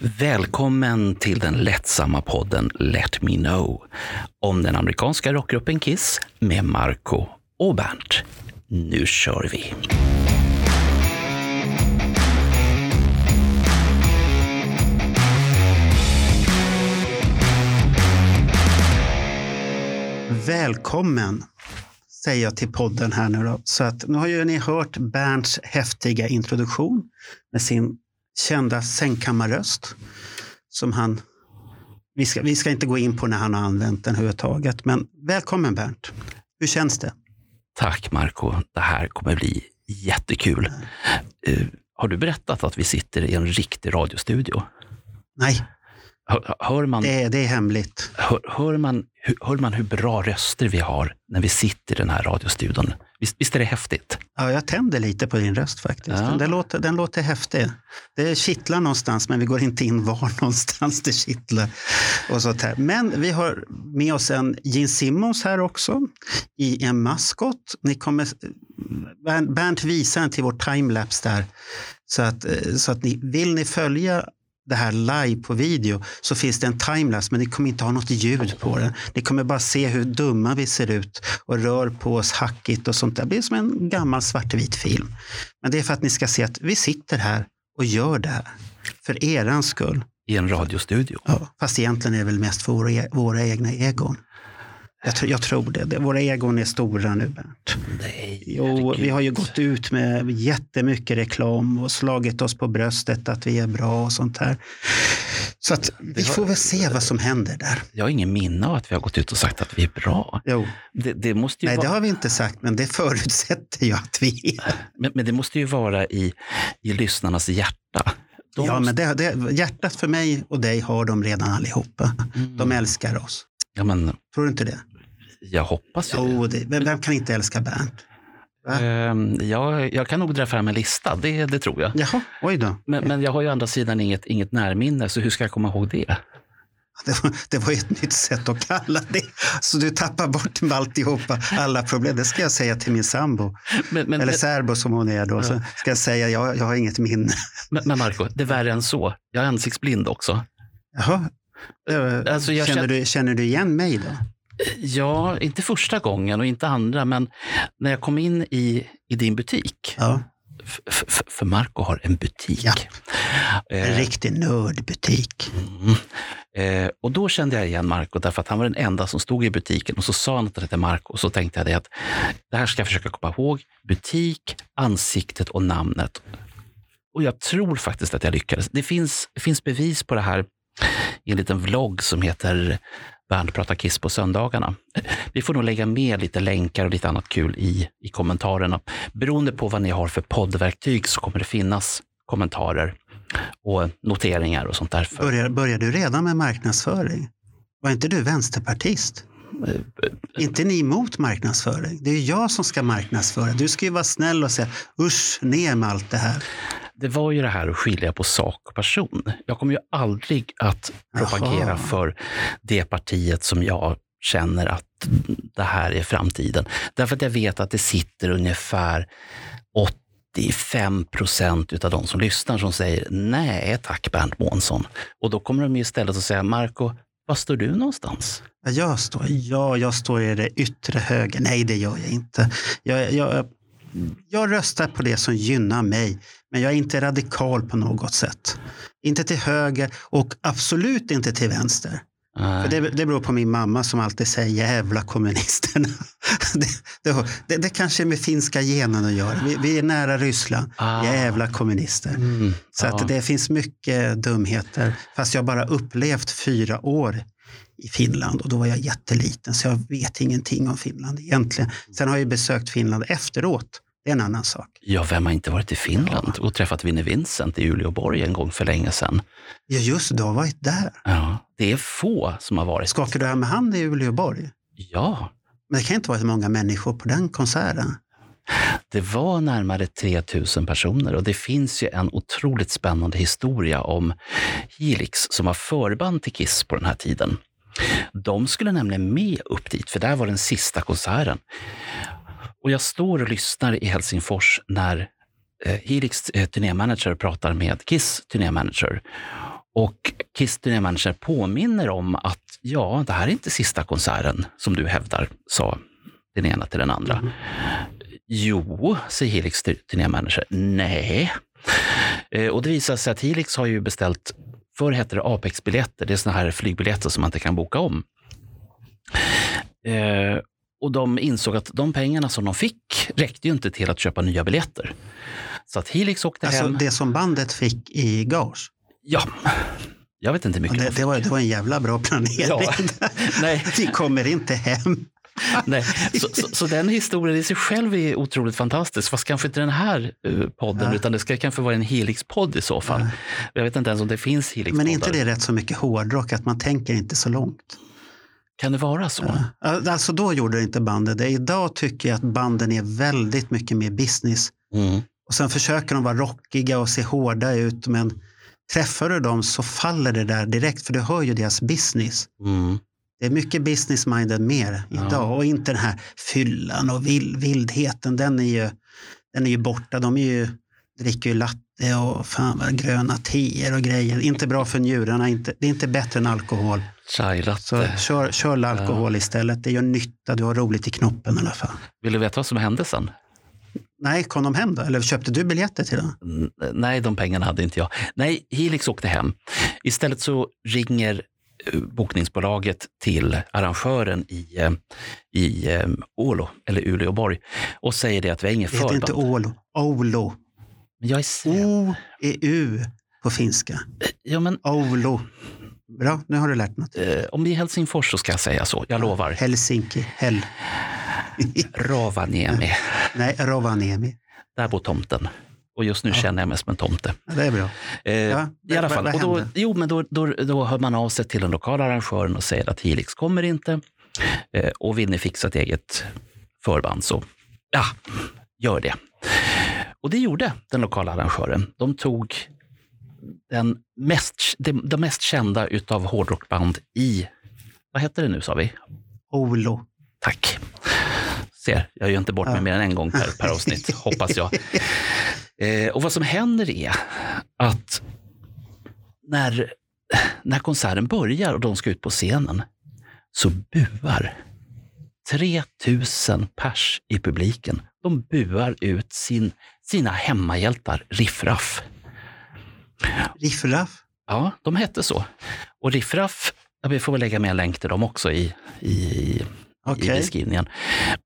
Välkommen till den lättsamma podden Let Me Know om den amerikanska rockgruppen Kiss med Marco och Bernt. Nu kör vi! Välkommen säger jag till podden här nu då. Så att nu har ju ni hört Bernts häftiga introduktion med sin kända sängkammarröst som han vi ska, vi ska inte gå in på när han har använt den överhuvudtaget. Men välkommen Bernt. Hur känns det? Tack Marco. Det här kommer bli jättekul. Uh, har du berättat att vi sitter i en riktig radiostudio? Nej. Hör, hör man, det, det, är hemligt. Hör, hör, man, hör man hur bra röster vi har när vi sitter i den här radiostudion? Visst, visst är det häftigt? Ja, jag tänder lite på din röst faktiskt. Ja. Den, låter, den låter häftig. Det kittlar någonstans, men vi går inte in var någonstans det kittlar. Och sånt här. Men vi har med oss en Gene Simmons här också i en maskot. Ni kommer, Bernt visar den till vår timelapse där. Så att, så att ni, vill ni följa det här live på video så finns det en timelapse men ni kommer inte ha något ljud på den. Ni kommer bara se hur dumma vi ser ut och rör på oss hackigt och sånt. Det blir som en gammal svartvit film. Men det är för att ni ska se att vi sitter här och gör det här. För erans skull. I en radiostudio. Ja, fast egentligen är det väl mest för våra, e- våra egna egon. Jag, jag, tror det. Våra egon är stora nu, Bernt. Nej, jo, vi har ju gått ut med jättemycket reklam och slagit oss på bröstet att vi är bra och sånt här. Så att vi har, får väl se vad som händer där. Jag har ingen minne av att vi har gått ut och sagt att vi är bra. Jo. Det, det måste Nej, vara... det har vi inte sagt, men det förutsätter ju att vi är. Men, men det måste ju vara i, i lyssnarnas hjärta. De ja, måste... men det, det, hjärtat för mig och dig har de redan allihopa. Mm. De älskar oss. Ja, men... Tror du inte det? Jag hoppas ju jo, det. Vem, vem kan inte älska Bernt? Um, jag, jag kan nog dra fram en lista, det, det tror jag. Jaha, oj då. Men, men jag har ju å andra sidan inget, inget närminne, så hur ska jag komma ihåg det? Det var, det var ett nytt sätt att kalla det. Så du tappar bort alltihopa, alla problem. Det ska jag säga till min sambo. Men, men, Eller särbo som hon är då. Så ska jag säga, jag, jag har inget minne. Men, men Marco, det är värre än så. Jag är ansiktsblind också. Jaha. Alltså, känner, känner, du, känner du igen mig då? Ja, inte första gången och inte andra, men när jag kom in i, i din butik. Ja. För Marco har en butik. Ja. En eh, riktig nördbutik. Mm. Eh, och då kände jag igen Marco därför att han var den enda som stod i butiken och så sa han att det hette Marco och så tänkte jag det att det här ska jag försöka komma ihåg. Butik, ansiktet och namnet. Och jag tror faktiskt att jag lyckades. Det finns, det finns bevis på det här i en liten vlogg som heter Bernt pratar Kiss på söndagarna. Vi får nog lägga med lite länkar och lite annat kul i, i kommentarerna. Beroende på vad ni har för poddverktyg så kommer det finnas kommentarer och noteringar och sånt där. Börjar, börjar du redan med marknadsföring? Var inte du vänsterpartist? inte ni emot marknadsföring? Det är jag som ska marknadsföra. Du ska ju vara snäll och säga usch, ner med allt det här det var ju det här att skilja på sak och person. Jag kommer ju aldrig att propagera Aha. för det partiet som jag känner att det här är framtiden. Därför att jag vet att det sitter ungefär 85 procent av de som lyssnar som säger nej tack Bernt Månsson. Och då kommer de istället att säga Marco, var står du någonstans? Jag står, ja, jag står i det yttre höger. Nej, det gör jag inte. Jag, jag, jag röstar på det som gynnar mig. Men jag är inte radikal på något sätt. Inte till höger och absolut inte till vänster. Det, det beror på min mamma som alltid säger jävla kommunisterna. det, det, det, det kanske är med finska genen att göra. Vi, vi är nära Ryssland. Ah. Jävla kommunister. Mm. Så ah. att det finns mycket dumheter. Fast jag bara upplevt fyra år i Finland och då var jag jätteliten så jag vet ingenting om Finland egentligen. Sen har jag besökt Finland efteråt det är en annan sak. Ja, vem har inte varit i Finland ja. och träffat Vinnie Vincent i Uleåborg en gång för länge sedan? Ja, just du har varit där. Ja, det är få som har varit. Skakade du här med hand i Uleåborg? Ja. Men det kan inte vara så många människor på den konserten. Det var närmare 3000 personer och det finns ju en otroligt spännande historia om Helix som var förband till Kiss på den här tiden. De skulle nämligen med upp dit, för där var den sista konserten. Och jag står och lyssnar i Helsingfors när eh, Helix eh, turnémanager pratar med Kiss turnémanager. Och Kiss turnémanager påminner om att ja, det här är inte sista konserten som du hävdar, sa den ena till den andra. Mm. Jo, säger Helix turnémanager. Nej. Eh, och det visar sig att Helix har ju beställt, förr hette det Apex-biljetter, det är såna här flygbiljetter som man inte kan boka om. Eh, och de insåg att de pengarna som de fick räckte ju inte till att köpa nya biljetter. Så att Helix åkte alltså hem. det som bandet fick i gage? Ja. Jag vet inte mycket. Det, det, var, det var en jävla bra planering. Ja. Nej. Vi kommer inte hem. Nej, så, så, så, den historien i sig själv är otroligt fantastisk. Fast kanske inte den här uh, podden, ja. utan det ska kanske vara en Helix-podd i så fall. Ja. Jag vet inte ens om det finns helix Men är inte det rätt så mycket hårdrock, att man tänker inte så långt? Kan det vara så? Ja. Alltså då gjorde det inte bandet det. Idag tycker jag att banden är väldigt mycket mer business. Mm. Och sen försöker de vara rockiga och se hårda ut, men träffar du dem så faller det där direkt, för du hör ju deras business. Mm. Det är mycket business-minded mer idag ja. och inte den här fyllan och vild, vildheten. Den är, ju, den är ju borta. De är ju, dricker ju latte och fan vad, gröna teer och grejer. Inte bra för njurarna. Inte, det är inte bättre än alkohol. Så kör, kör alkohol ja. istället. Det gör nytta. Du har roligt i knoppen i alla fall. Vill du veta vad som hände sen? Nej, kom de hem då? Eller köpte du biljetter till dem? Nej, de pengarna hade inte jag. Nej, Helix åkte hem. Istället så ringer bokningsbolaget till arrangören i, eh, i eh, Ålo, eller Uleåborg, och säger det att vi har inget förband. Det heter inte Ålo, Oulu. Men jag är O är U på finska. Ja, men... Oulu. Bra, nu har du lärt något. Om vi är Helsingfors så ska jag säga så, jag lovar. Helsinki, Hell. Rovaniemi. Nej, Rovaniemi. Där bor tomten. Och just nu ja. känner jag mig som en tomte. Ja, det är bra. Eh, ja, I alla fall. Och då, jo, men då, då, då hör man av sig till den lokala arrangören och säger att Helix kommer inte. Eh, och vill ni fixa ett eget förband så, ja, gör det. Och det gjorde den lokala arrangören. De tog den mest, de, de mest kända utav hårdrockband i, vad heter det nu sa vi? Olo. Tack. Ser, jag gör inte bort mig mer än en gång per, per avsnitt, hoppas jag. Eh, och vad som händer är att när, när konserten börjar och de ska ut på scenen så buar 3000 pers i publiken. De buar ut sin, sina hemmahjältar, Riffraff. Riffraff? Ja, de hette så. Och Riffraff, vi får väl lägga med en länk till dem också i, i okay. i beskrivningen.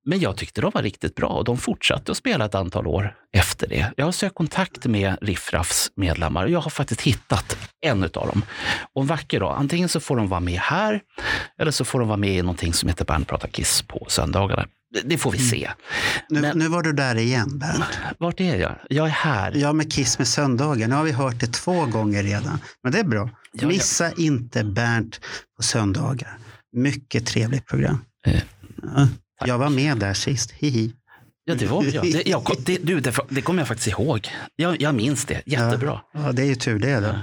Men jag tyckte de var riktigt bra och de fortsatte att spela ett antal år efter det. Jag har sökt kontakt med Riffraffs medlemmar och jag har faktiskt hittat en av dem. Och en vacker dag, antingen så får de vara med här eller så får de vara med i någonting som heter Bernt pratar Kiss på söndagarna. Det får vi mm. se. Nu, Men, nu var du där igen, Bernt. Vart är jag? Jag är här. Ja, med Kiss med söndagar. Nu har vi hört det två gånger redan. Men det är bra. Missa ja, ja. inte Bernt på söndagar. Mycket trevligt program. Eh, ja, jag var med där sist, hihi. Ja, det var jag. Det, jag, det, du, det, det kommer jag faktiskt ihåg. Jag, jag minns det jättebra. Ja, ja, det är ju tur det. Då.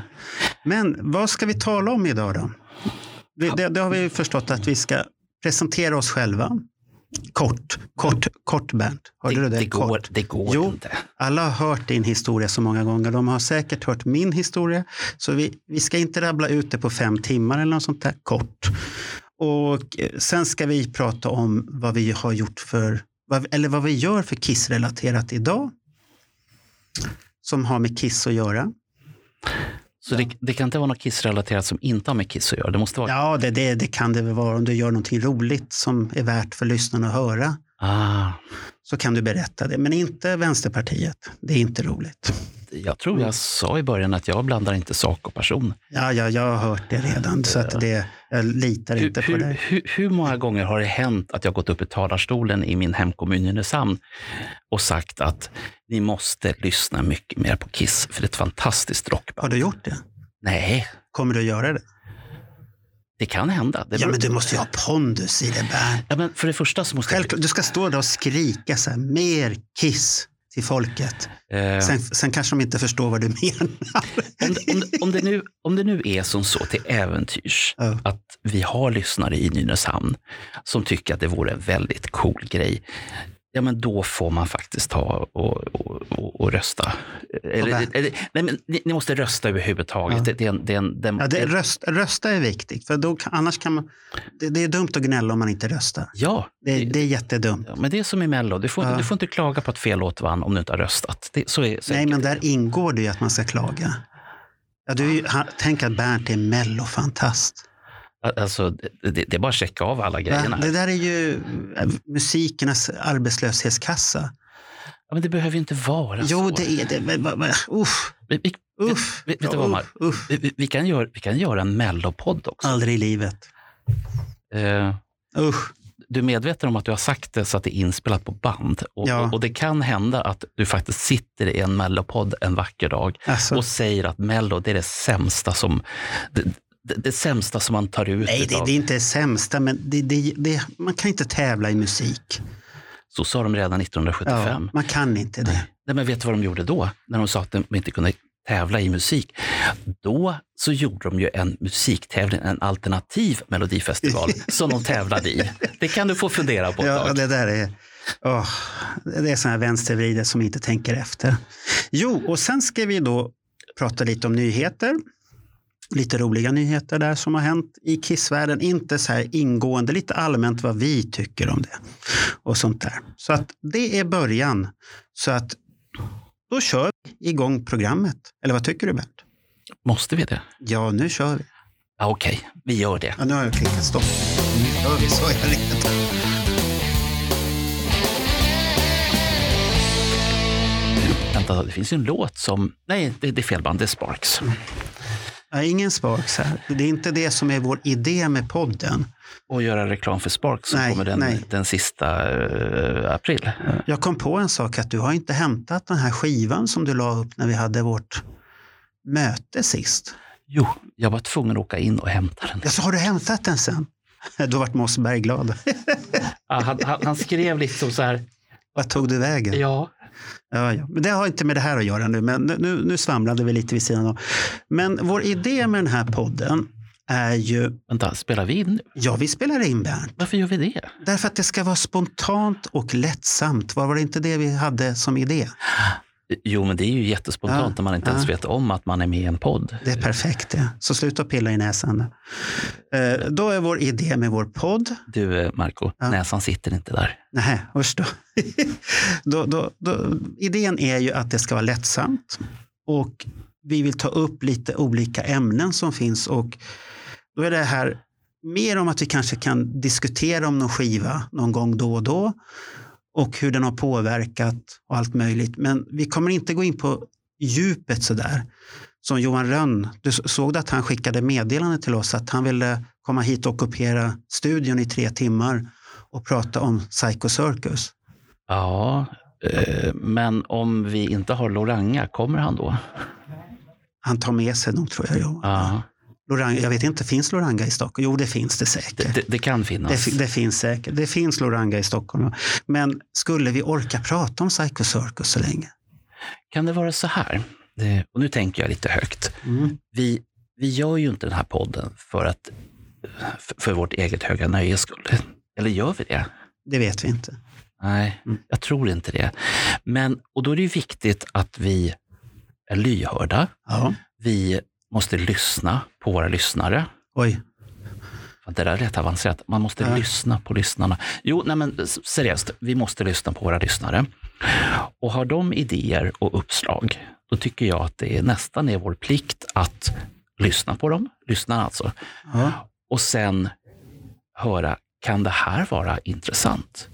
Men vad ska vi tala om idag då? Det, det, det har vi förstått att vi ska presentera oss själva. Kort, kort, kort Bernt. Hörde det, du det? Det går, kort. det går jo, inte. Alla har hört din historia så många gånger. De har säkert hört min historia. Så vi, vi ska inte rabbla ut det på fem timmar eller något sånt där. Kort. Och eh, sen ska vi prata om vad vi har gjort för, eller vad vi gör för Kiss-relaterat idag. Som har med Kiss att göra. Så det, det, kan inte vara något Kiss-relaterat som inte har med Kiss att göra? Det måste vara... Ja, det, det, det kan det väl vara om du gör någonting roligt som är värt för lyssnarna att höra. Ah. Så kan du berätta det, men inte Vänsterpartiet. Det är inte roligt. Jag tror jag sa i början att jag blandar inte sak och person. Ja, ja jag har hört det redan, så att det, jag litar hur, inte på hur, dig. Hur, hur, många gånger har det hänt att jag gått upp i talarstolen i min hemkommun Nynäshamn och sagt att ni måste lyssna mycket mer på Kiss, för det är ett fantastiskt rockband. Har du gjort det? Nej. Kommer du att göra det? Det kan hända. Det ja, men du måste ju ha pondus i det, Bernt. Ja, men för det första så måste Självklart, du ska stå där och skrika så här, mer Kiss till folket. Eh. Sen, sen, kanske de inte förstår vad du menar. om, det, om, om, det nu, om det nu är som så till äventyrs ja. att vi har lyssnare i Nynäshamn som tycker att det vore en väldigt cool grej. Ja, men då får man faktiskt ta och, och, och, och rösta. Eller, eller, nej, men ni, ni måste rösta överhuvudtaget. Ja. Det, det, är en, det, är en, det, är en- Ja, det, röst, rösta är viktigt, för då, kan- annars kan man... Det, det är dumt att gnälla om man inte röstar. ja, Det, det är jättedumt. ja, men det är som i Mello. Du får, Ja. du får inte klaga på att fel låt vann om du inte har röstat. Så är, så Nej, men är där ingår det ju att man ska klaga. Ja, du, tänk att Bernt är mellofantast. Alltså, det, det är bara att checka av alla grejerna. Det där är ju eh, musikernas arbetslöshetskassa. Ja, men det behöver ju inte vara Jo, så. det är det. Men, vad- vad- Uff, Vi, vi, uff. vet- vet du vad, Mark? uff. vi, vi, kan göra, vi kan göra en mellopodd också. Aldrig i livet. Eh, Usch. du är medveten om att du har sagt det så att det är inspelat på band. Och, Ja. och, och det kan hända att du faktiskt sitter i en mellopodd en vacker dag Alltså, och säger att mello det är det sämsta som, det, det, det sämsta som man tar ut nej, det, det är inte det sämsta, men det, man kan inte tävla i musik. Så sa de redan 1975. Ja, man kan inte det. Nej, men vet du vad de gjorde då? När de sa att de inte kunde tävla i musik. Då så gjorde de ju en musiktävling, en alternativ melodifestival som de tävlade i. Det kan du få fundera på ett Ja, tag. det där är... åh, det är sådana här vänstervrider som inte tänker efter. Jo, och sen ska vi då prata lite om nyheter. Lite roliga nyheter där som har hänt i Kissvärlden. Inte så här ingående, lite allmänt vad vi tycker om det. Och sånt där. Så att det är början. Så att då kör vi igång programmet. Eller vad tycker du Bert? Måste vi det? Ja, nu kör vi. Ja, Okej, vi gör det. Ja, nu har jag klickat stopp. Nu kör vi, sa jag redan. Vänta, det finns ju en låt som... Nej, det, det är fel band. Det är Sparks. Ja, ingen Sparks här. Det är inte det som är vår idé med podden. Och göra reklam för Sparks som Nej, kommer den, nej. den sista eh, april. Jag kom på en sak, att du har inte hämtat den här skivan som du la upp när vi hade vårt möte sist. Jo, jag var tvungen att åka in och hämta den. Ja, så har du hämtat den sen? Då vart Mossberg glad. Ja, han, han, han skrev liksom så här, Vad tog du vägen? ja, Ja, ja. Men det har inte med det här att göra nu, men nu, nu, svamlade vi lite vid sidan av. Men vår idé med den här podden är ju, vänta, spelar vi in nu? ja vi spelar in Bernt, Varför gör vi det? därför att det ska vara spontant och lättsamt. Var det inte det vi hade som idé? Jo, men det är ju jättespontant Ja, när man inte ens ja. vet om att man är med i en podd. Det är perfekt det. Så sluta pilla i näsan. Eh, då är vår idé med vår podd. Du, eh, Marco, Ja. näsan sitter inte där. Nej, usch då. då, då, då. Idén är ju att det ska vara lättsamt. Och vi vill ta upp lite olika ämnen som finns. Och då är det här mer om att vi kanske kan diskutera om någon skiva någon gång då och då. Och hur den har påverkat och allt möjligt. Men vi kommer inte gå in på djupet sådär. Som Johan Rönn, du såg att han skickade meddelande till oss att han ville komma hit och ockupera studion i tre timmar och prata om Psycho Circus. Ja, eh, men om vi inte har Loranga, kommer han då? Han tar med sig dem tror jag. Jo. Ja, Loranga, jag vet inte, finns Loranga i Stockholm? Jo, det finns det säkert. det, det kan finnas. Det, det finns säkert. Det finns Loranga i Stockholm. Men skulle vi orka prata om Psycho Circus så länge? Kan det vara så här? Det, och nu tänker jag lite högt. Mm. Vi, vi gör ju inte den här podden för, att, för, vårt eget höga nöjes skull. Eller gör vi det? Det vet vi inte. Nej, Mm. jag tror inte det. Men, och då är det ju viktigt att vi är lyhörda. Ja. Vi måste lyssna på våra lyssnare. Oj. Det där är rätt avancerat. Man måste Ja. lyssna på lyssnarna. Jo, nej men seriöst, vi måste lyssna på våra lyssnare. Och har de idéer och uppslag, då tycker jag att det är nästan är vår plikt att lyssna på dem, lyssna alltså, Ja. och sen höra, kan det här vara intressant?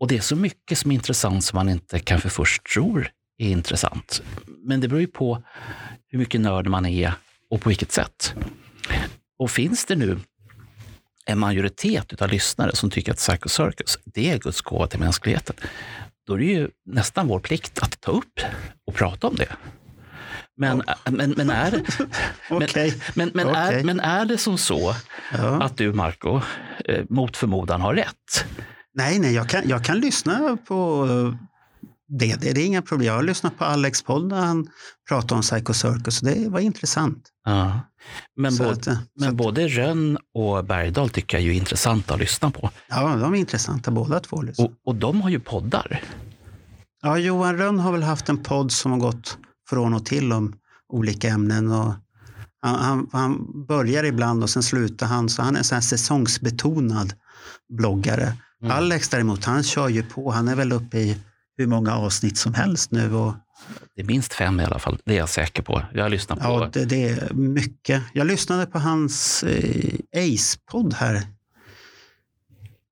Och det är så mycket som är intressant som man inte kanske först tror är intressant. Men det beror ju på hur mycket nörd man är och på vilket sätt. Och finns det nu en majoritet av lyssnare som tycker att Psycho Circus, det är Guds gåva till mänskligheten, då är det ju nästan vår plikt att ta upp och prata om det. Men, men, men, är, Okej. men, men, Okej. är, men är det som så Ja. att du, Marco, eh, mot förmodan har rätt? Nej, nej, jag kan, jag kan lyssna på eh, det, det, det är inga problem. Jag har lyssnat på Alex podd när han pratade om Psycho Circus. Det var intressant. Ja. Men, både, att, eh, men att- både Rönn och Bergdahl tycker jag är intressanta att lyssna på. Ja, de är intressanta båda två. Liksom. Och, och de har ju poddar. Ja, Johan Rönn har väl haft en podd som har gått från och till om olika ämnen. Och han, han, han börjar ibland och sen slutar han. Så han är en sån här säsongsbetonad bloggare. Mm. Alex däremot, han kör ju på. Han är väl uppe i hur många avsnitt som helst nu. Och, Det är minst fem i alla fall, det är jag säker på. Jag har lyssnat på... ja, det, det är mycket. Jag lyssnade på hans eh, Ace-podd här.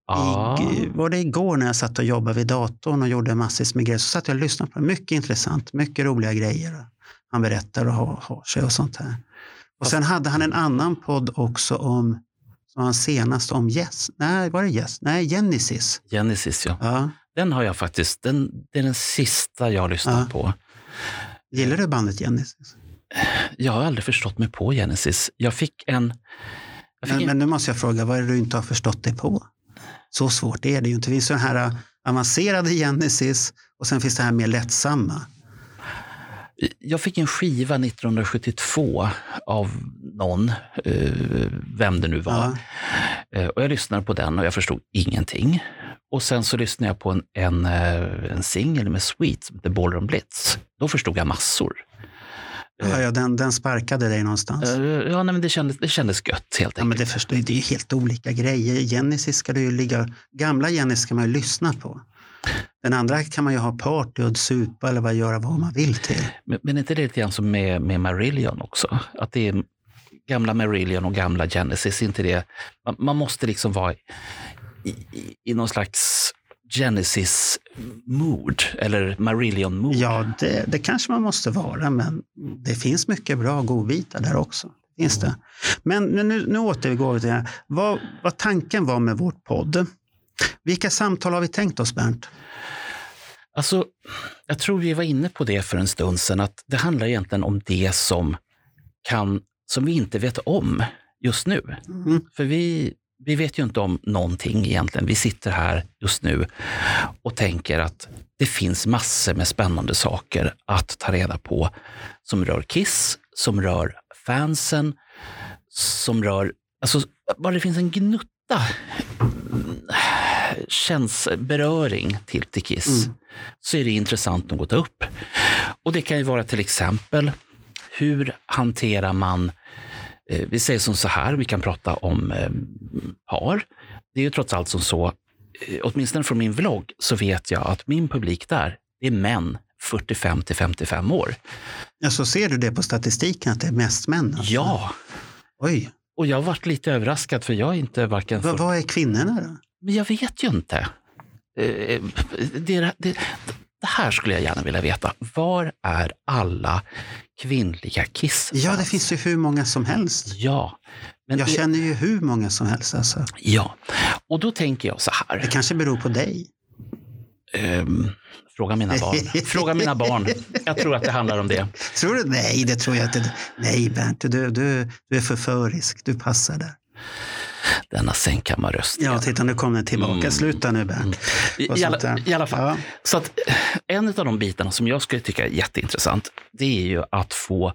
Ja. I, var det igår när jag satt och jobbade vid datorn och gjorde massvis med grejer. Så satt jag och lyssnade på det. Mycket intressant, mycket roliga grejer. Han berättar och har, har sig och sånt här. Och sen hade han en annan podd också om, som han senast om Yes. Nej, var det Yes? Nej, Genesis. Genesis, ja. Ja. Den har jag faktiskt, den, det är den sista jag har lyssnat Ja. på. Gillar du bandet Genesis? Jag har aldrig förstått mig på Genesis. Jag fick en... Jag fick Men, en men nu måste jag fråga, vad är det du inte har förstått dig på? Så svårt är det ju inte. Det finns den här äh, avancerade Genesis och sen finns det här mer lättsamma. Jag fick en skiva 1972 av någon, eh, vem det nu var. Ja. Eh, Och jag lyssnade på den och jag förstod ingenting. Och sen så lyssnade jag på en, en, eh, en singel med Sweet som heter Ballroom Blitz. Då förstod jag massor. Ja, ja, den, den sparkade dig någonstans. Eh, Ja, nej, men det, kändes, det kändes gött helt Ja, men enkelt. det, förstår, det är ju helt olika grejer. Genesis ska du ju ligga, gamla Genesis ska man ju lyssna på. Den andra kan man ju ha party och supa eller vad göra vad man vill till. Men, men är inte det lite grann som med, med Marillion också? Att det är gamla Marillion och gamla Genesis. Inte det, man, man måste liksom vara i, någon slags Genesis-mood eller Marillion-mood. Ja, det, det kanske man måste vara, men det finns mycket bra godbitar där också. Finns det. Men nu, nu återgår vi till. Vad, vad tanken var med vårt podd. Vilka samtal har vi tänkt oss, Bernt? Alltså, jag tror vi var inne på det för en stund sedan, att det handlar egentligen om det som, kan, som vi inte vet om just nu. Mm. För vi, vi vet ju inte om någonting egentligen. Vi sitter här just nu och tänker att det finns massor med spännande saker att ta reda på som rör Kiss, som rör fansen, som rör, alltså bara det finns en gnutta känns beröring till, till Kiss Mm. så är det intressant nog att ta upp. Och det kan ju vara till exempel hur hanterar man Vi säger som så här, vi kan prata om eh, par. Det är ju trots allt som så, eh, åtminstone från min vlogg, så vet jag att min publik där, det är män 45 till 55 år. Ja, så ser du det på statistiken att det är mest män? alltså? Ja, Oj, och jag har varit lite överraskad för jag är inte varken... För... vad är kvinnorna då? Men jag vet ju inte. Eh, Det, det, det här skulle jag gärna vilja veta. Var är alla kvinnliga kiss Ja, det finns ju hur många som helst. Ja, men Jag det- känner ju hur många som helst. Alltså. ja. Och då tänker jag så här. Det kanske beror på dig. Ehm, fråga mina barn. Fråga mina barn. Jag tror att det handlar om det. Tror du? Nej, det tror jag inte. Nej, Bernt, du, du, du är förförisk. Du passar där. Denna sängkammarröst. Ja, titta nu kom den tillbaka. Mm. Sluta nu, Bernt. I, Och i, alla, där. I alla fall. Ja. Så att, eh, en av de bitarna som jag skulle tycka är jätteintressant, det är ju att få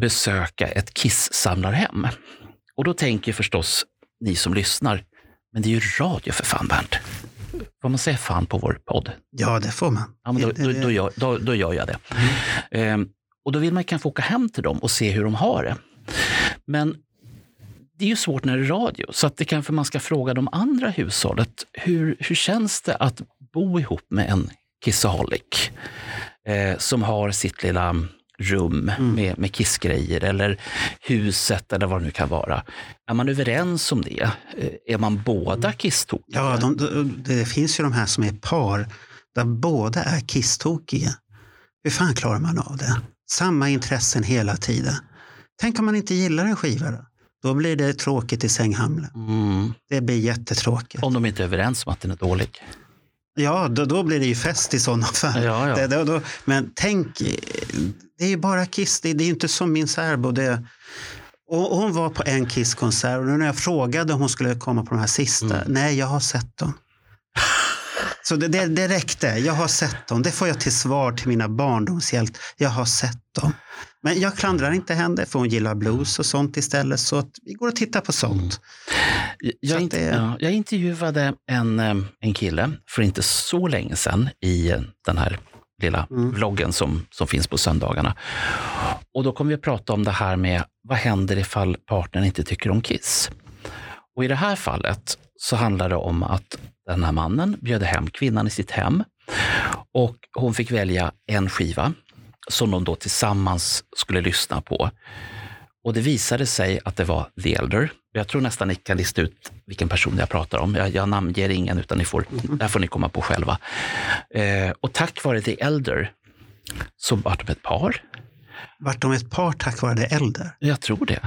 besöka ett Kiss-samlarhem. Och då tänker förstås ni som lyssnar, men det är ju radio för fan Bernt. Får man säga fan på vår podd? ja, det får man. Ja, men då, då, då, gör, då, då gör jag det. Mm. Ehm, och då vill man kanske åka hem till dem och se hur de har det. Men det är ju svårt när det är radio, så att det kanske man ska fråga de andra hushållet. Hur, hur känns det att bo ihop med en kissaholic eh, som har sitt lilla rum Mm. med, med kissgrejer eller huset eller vad det nu kan vara. Är man överens om det? Eh, är man båda kisstokiga? Ja, de, de, det finns ju de här som är par där båda är kisstokiga. Hur fan klarar man av det? Samma intressen hela tiden. Tänk om man inte gillar en skiva då? Då blir det tråkigt i sänghamlen. Mm. Det blir jättetråkigt. Om de inte är överens om att den är dålig. Ja, då, då blir det ju fest i sådana fall. Ja, ja. Det, då, då, men tänk, det är ju bara Kiss. Det, det är ju inte som min särbo. Det, och hon var på en Kiss-konsert och när jag frågade om hon skulle komma på de här sista. Mm. Nej, jag har sett dem. Så det, det, det räckte. Jag har sett dem. Det får jag till svar till mina barndomshjält. Jag har sett dem. Men jag klandrar inte henne för hon gillar blues och sånt istället. Så att vi går och tittar på sånt. Jag, Så int- att det- ja, jag intervjuade en, en kille för inte så länge sedan i eh, den här lilla Mm. vloggen som, som finns på söndagarna. Och då kommer vi att prata om det här med vad händer ifall partnern inte tycker om Kiss? Och i det här fallet så handlar det om att den här mannen bjöd hem kvinnan i sitt hem och hon fick välja en skiva som de då tillsammans skulle lyssna på. Och det visade sig att det var The Elder. Jag tror nästan ni kan lista ut vilken person jag pratar om. Jag, jag namnger ingen, utan ni får, det här får ni komma på själva. Eh, och tack vare The Elder så vart de ett par. Vart de ett par tack vare det äldre? Jag tror det.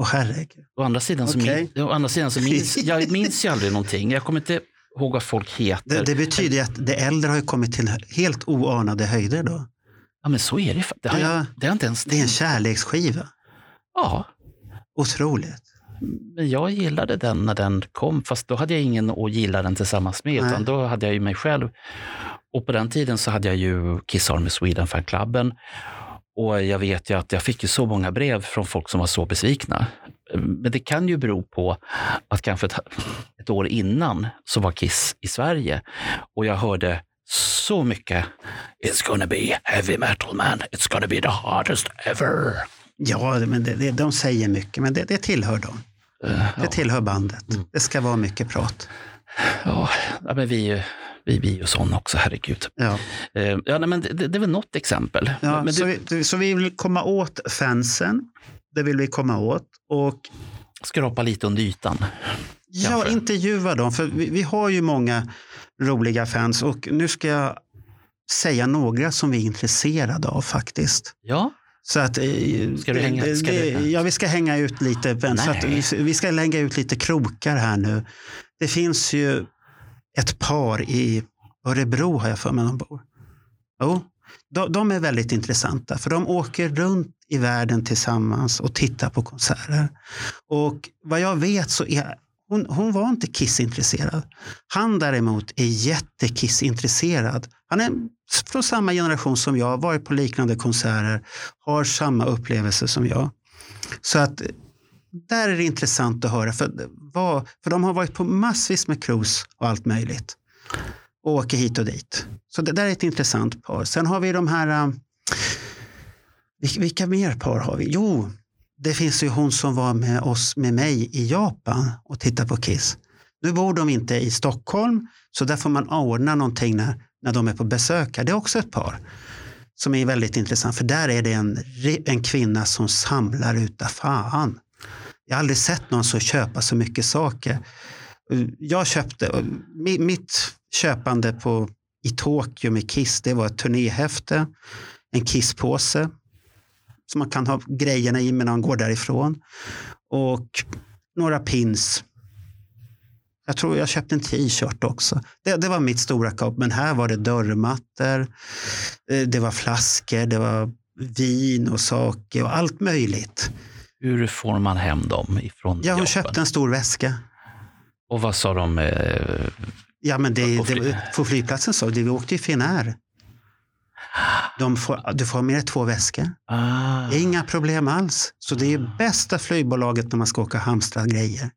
Åh herregud. Å andra sidan, så, min, å andra sidan så minns jag minns ju aldrig någonting. Jag kommer inte ihåg vad folk heter. Det, det betyder ju att det äldre har kommit till helt oanade höjder då. Ja, men så är det. Det har, Ja. jag, det har inte ens... Det är en kärleksskiva. Ja, Otroligt. men jag gillade den när den kom, fast då hade jag ingen att gilla den tillsammans med, Nej. utan då hade jag ju mig själv. Och på den tiden så hade jag ju Kiss Army Sweden fanklubben. Och jag vet ju att jag fick ju så många brev från folk som var så besvikna. Men det kan ju bero på att kanske ett, ett år innan så var Kiss i Sverige och jag hörde så mycket It's gonna be heavy metal man, it's gonna be the hardest ever. Ja, men det, det, de säger mycket, men det, det tillhör dem. Eh, Det tillhör bandet. Det ska vara mycket prat. Ja, ja men vi, är ju- vi, vi ju sån också, herregud. Ja. Eh, Ja, nej, men det, det är väl något exempel. Ja, men så, vi, så vi vill komma åt fansen. Det vill vi komma åt. Och skrapa lite under ytan. ja, Kanske. intervjua dem. För vi, vi har ju många roliga fans. Och nu ska jag säga några som vi är intresserade av faktiskt. Ja, Så att, eh, Ska du hänga- ska du- Ja, vi ska hänga ut lite. men Så vi, vi ska lägga ut lite krokar här nu. Det finns ju ett par i Örebro har jag för mig de bor. Jo, de, de är väldigt intressanta för de åker runt i världen tillsammans och tittar på konserter. Och vad jag vet så är hon, hon var inte Kiss-intresserad. Han däremot är jättekiss-intresserad. Han är från samma generation som jag, varit på liknande konserter, har samma upplevelse som jag. Så att där är det intressant att höra. För, vad, för de har varit på massvis med cruise och allt möjligt. Och åker hit och dit. Så det där är ett intressant par. Sen har vi de här... Äh, vilka mer par har vi? Jo, det finns ju hon som var med oss, med mig i Japan och tittade på Kiss. Nu bor de inte i Stockholm, så där får man ordna någonting när, när de är på besök. Det är också ett par som är väldigt intressant, för där är det en, en kvinna som samlar utav fan. Jag har aldrig sett någon som köpa så mycket saker. Jag köpte, mitt köpande på, i Tokyo med Kiss, det var ett turnéhäfte, en Kisspåse som man kan ha grejerna i när man går därifrån och några pins. Jag tror jag köpte en t-shirt också. Det, det var mitt stora kap, men här var det dörrmattor, eh, det var flaskor, det var vin och saker och allt möjligt. hur får man hem dem ifrån Ja, hon köpte en stor väska. Och vad sa de? Eh, Ja, men det, det, på flygplatsen så, det, vi åkte ju Finnair. De får, du får med dig två väskor. ah, Inga problem alls. Så det är bästa flygbolaget när man ska åka och hamstra grejer.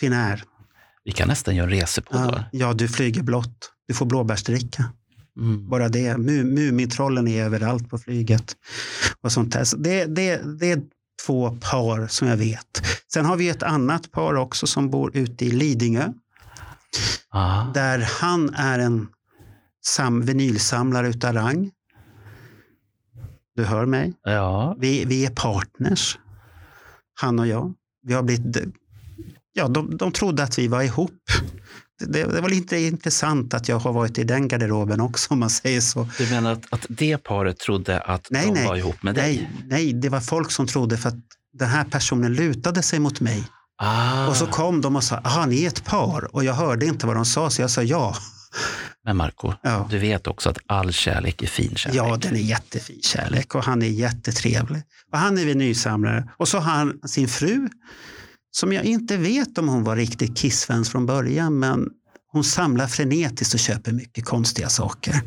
Finnair. vi kan nästan göra en då. Ja, ja, du flyger blått. Du får blåbärsdricka. Mm. Bara det. Mu- Mumintrollen är överallt på flyget. Och sånt där. Så det, det, det är två par som jag vet. Sen har vi ett annat par också som bor ute i Lidingö. Ah, Där han är en sam, vinylsamlare utav rang. Du hör mig. ja, Vi, vi är partners, han och jag. Vi har blivit, ja, de, de trodde att vi var ihop. Det, det, var lite intressant att jag har varit i den garderoben också om man säger så. du menar att, att det paret trodde att Nej, de nej. var ihop med dig? Nej, nej, det var folk som trodde för att den här personen lutade sig mot mig. Ah, Och så kom de och sa, aha, ni är ett par. Och jag hörde inte vad de sa, så jag sa ja. Men Marco, Ja. du vet också att all kärlek är fin kärlek. Ja, den är jättefin kärlek och han är jättetrevlig. Och han är vinylsamlare. Och så har han sin fru som jag inte vet om hon var riktigt Kiss-fans från början, men hon samlar frenetiskt och köper mycket konstiga saker.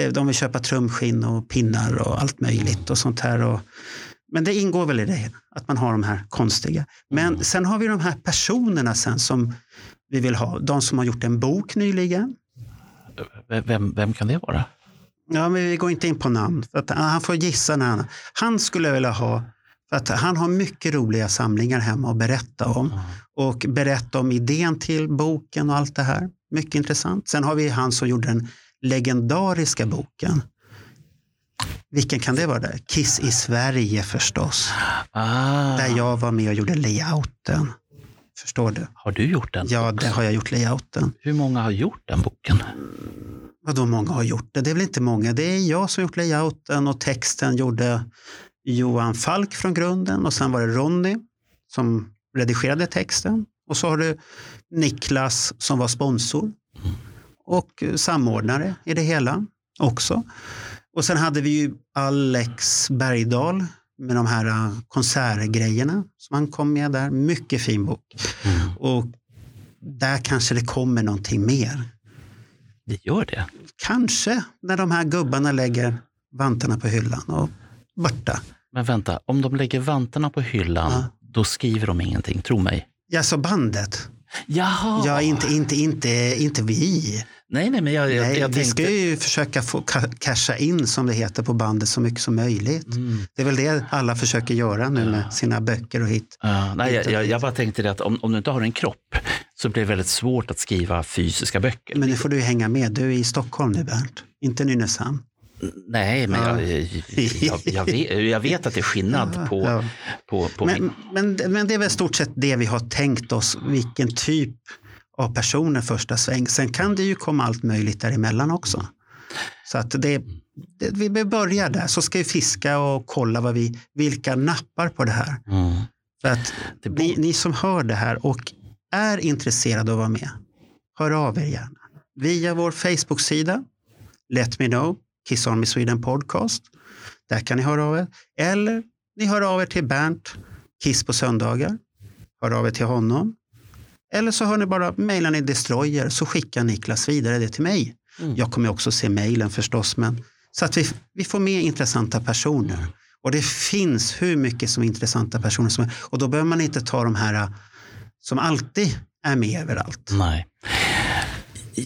Eh, de vill köpa trumskinn och pinnar och allt möjligt och sånt här. Och, men det ingår väl i det, att man har de här konstiga. Men Mm. sen har vi de här personerna sen som vi vill ha. De som har gjort en bok nyligen. Vem, vem kan det vara? Ja, men vi går inte in på namn. Att, han får gissa när han... Han skulle jag vilja ha, för att han har mycket roliga samlingar hemma att berätta om. Och berätta om idén till boken och allt det här. Mycket intressant. Sen har vi han som gjorde den legendariska boken. Vilken kan det vara? Där? Kiss i Sverige förstås. Ah, Där jag var med och gjorde layouten. Förstår du? Har du gjort den? Ja, där har jag gjort layouten. Hur många har gjort den boken? Vadå många har gjort det? Det är väl inte många. Det är jag som gjort layouten och texten gjorde Johan Falk från grunden och sen var det Ronny som redigerade texten. Och så har du Niklas som var sponsor och samordnare i det hela också. Och sen hade vi ju Alex Bergdahl med de här äh, konsertgrejerna som han kom med där. Mycket fin bok. Mm. Och där kanske det kommer någonting mer. Det gör det. Kanske när de här gubbarna lägger vantarna på hyllan och borta. Men vänta, om de lägger vantarna på hyllan, Ja. då skriver de ingenting, tro mig. Ja, så bandet. Jaha! Ja, inte, inte, inte, inte vi. Nej, nej, men jag, jag, Nej, jag vi tänkte... ska ju försöka få ca- casha in, som det heter på bandet, så mycket som möjligt. Mm. Det är väl det alla försöker göra nu med sina böcker och hit. Ja, nej, jag, jag, jag bara tänkte det att om, om du inte har en kropp så blir det väldigt svårt att skriva fysiska böcker. Men nu får du hänga med. Du är i Stockholm nu, Bernt. Inte Nynäshamn. Nej, men Ja. jag, jag, jag, vet, jag vet att det är skillnad på, ja. på, på Men, min... men, men det är väl stort sett det vi har tänkt oss, vilken typ av personer första sväng. Sen kan det ju komma allt möjligt däremellan också. Så att det, det, vi börjar där, så ska vi fiska och kolla vad vi, vilka nappar på det här. Mm. För att ni, ni som hör det här och är intresserade av att vara med, hör av er gärna. Via vår Facebook-sida, Let Me Know, Kiss Army Sweden Podcast. Där kan ni höra av er. Eller ni hör av er till Bernt, Kiss på söndagar. Hör av er till honom. Eller så hör ni bara, mejlar ni Destroyer så skickar Niklas vidare det till mig. Mm. Jag kommer också se mejlen förstås, men så att vi, vi får med intressanta personer. Och det finns hur mycket som intressanta personer som är. Och då behöver man inte ta de här äh, som alltid är med överallt. Nej.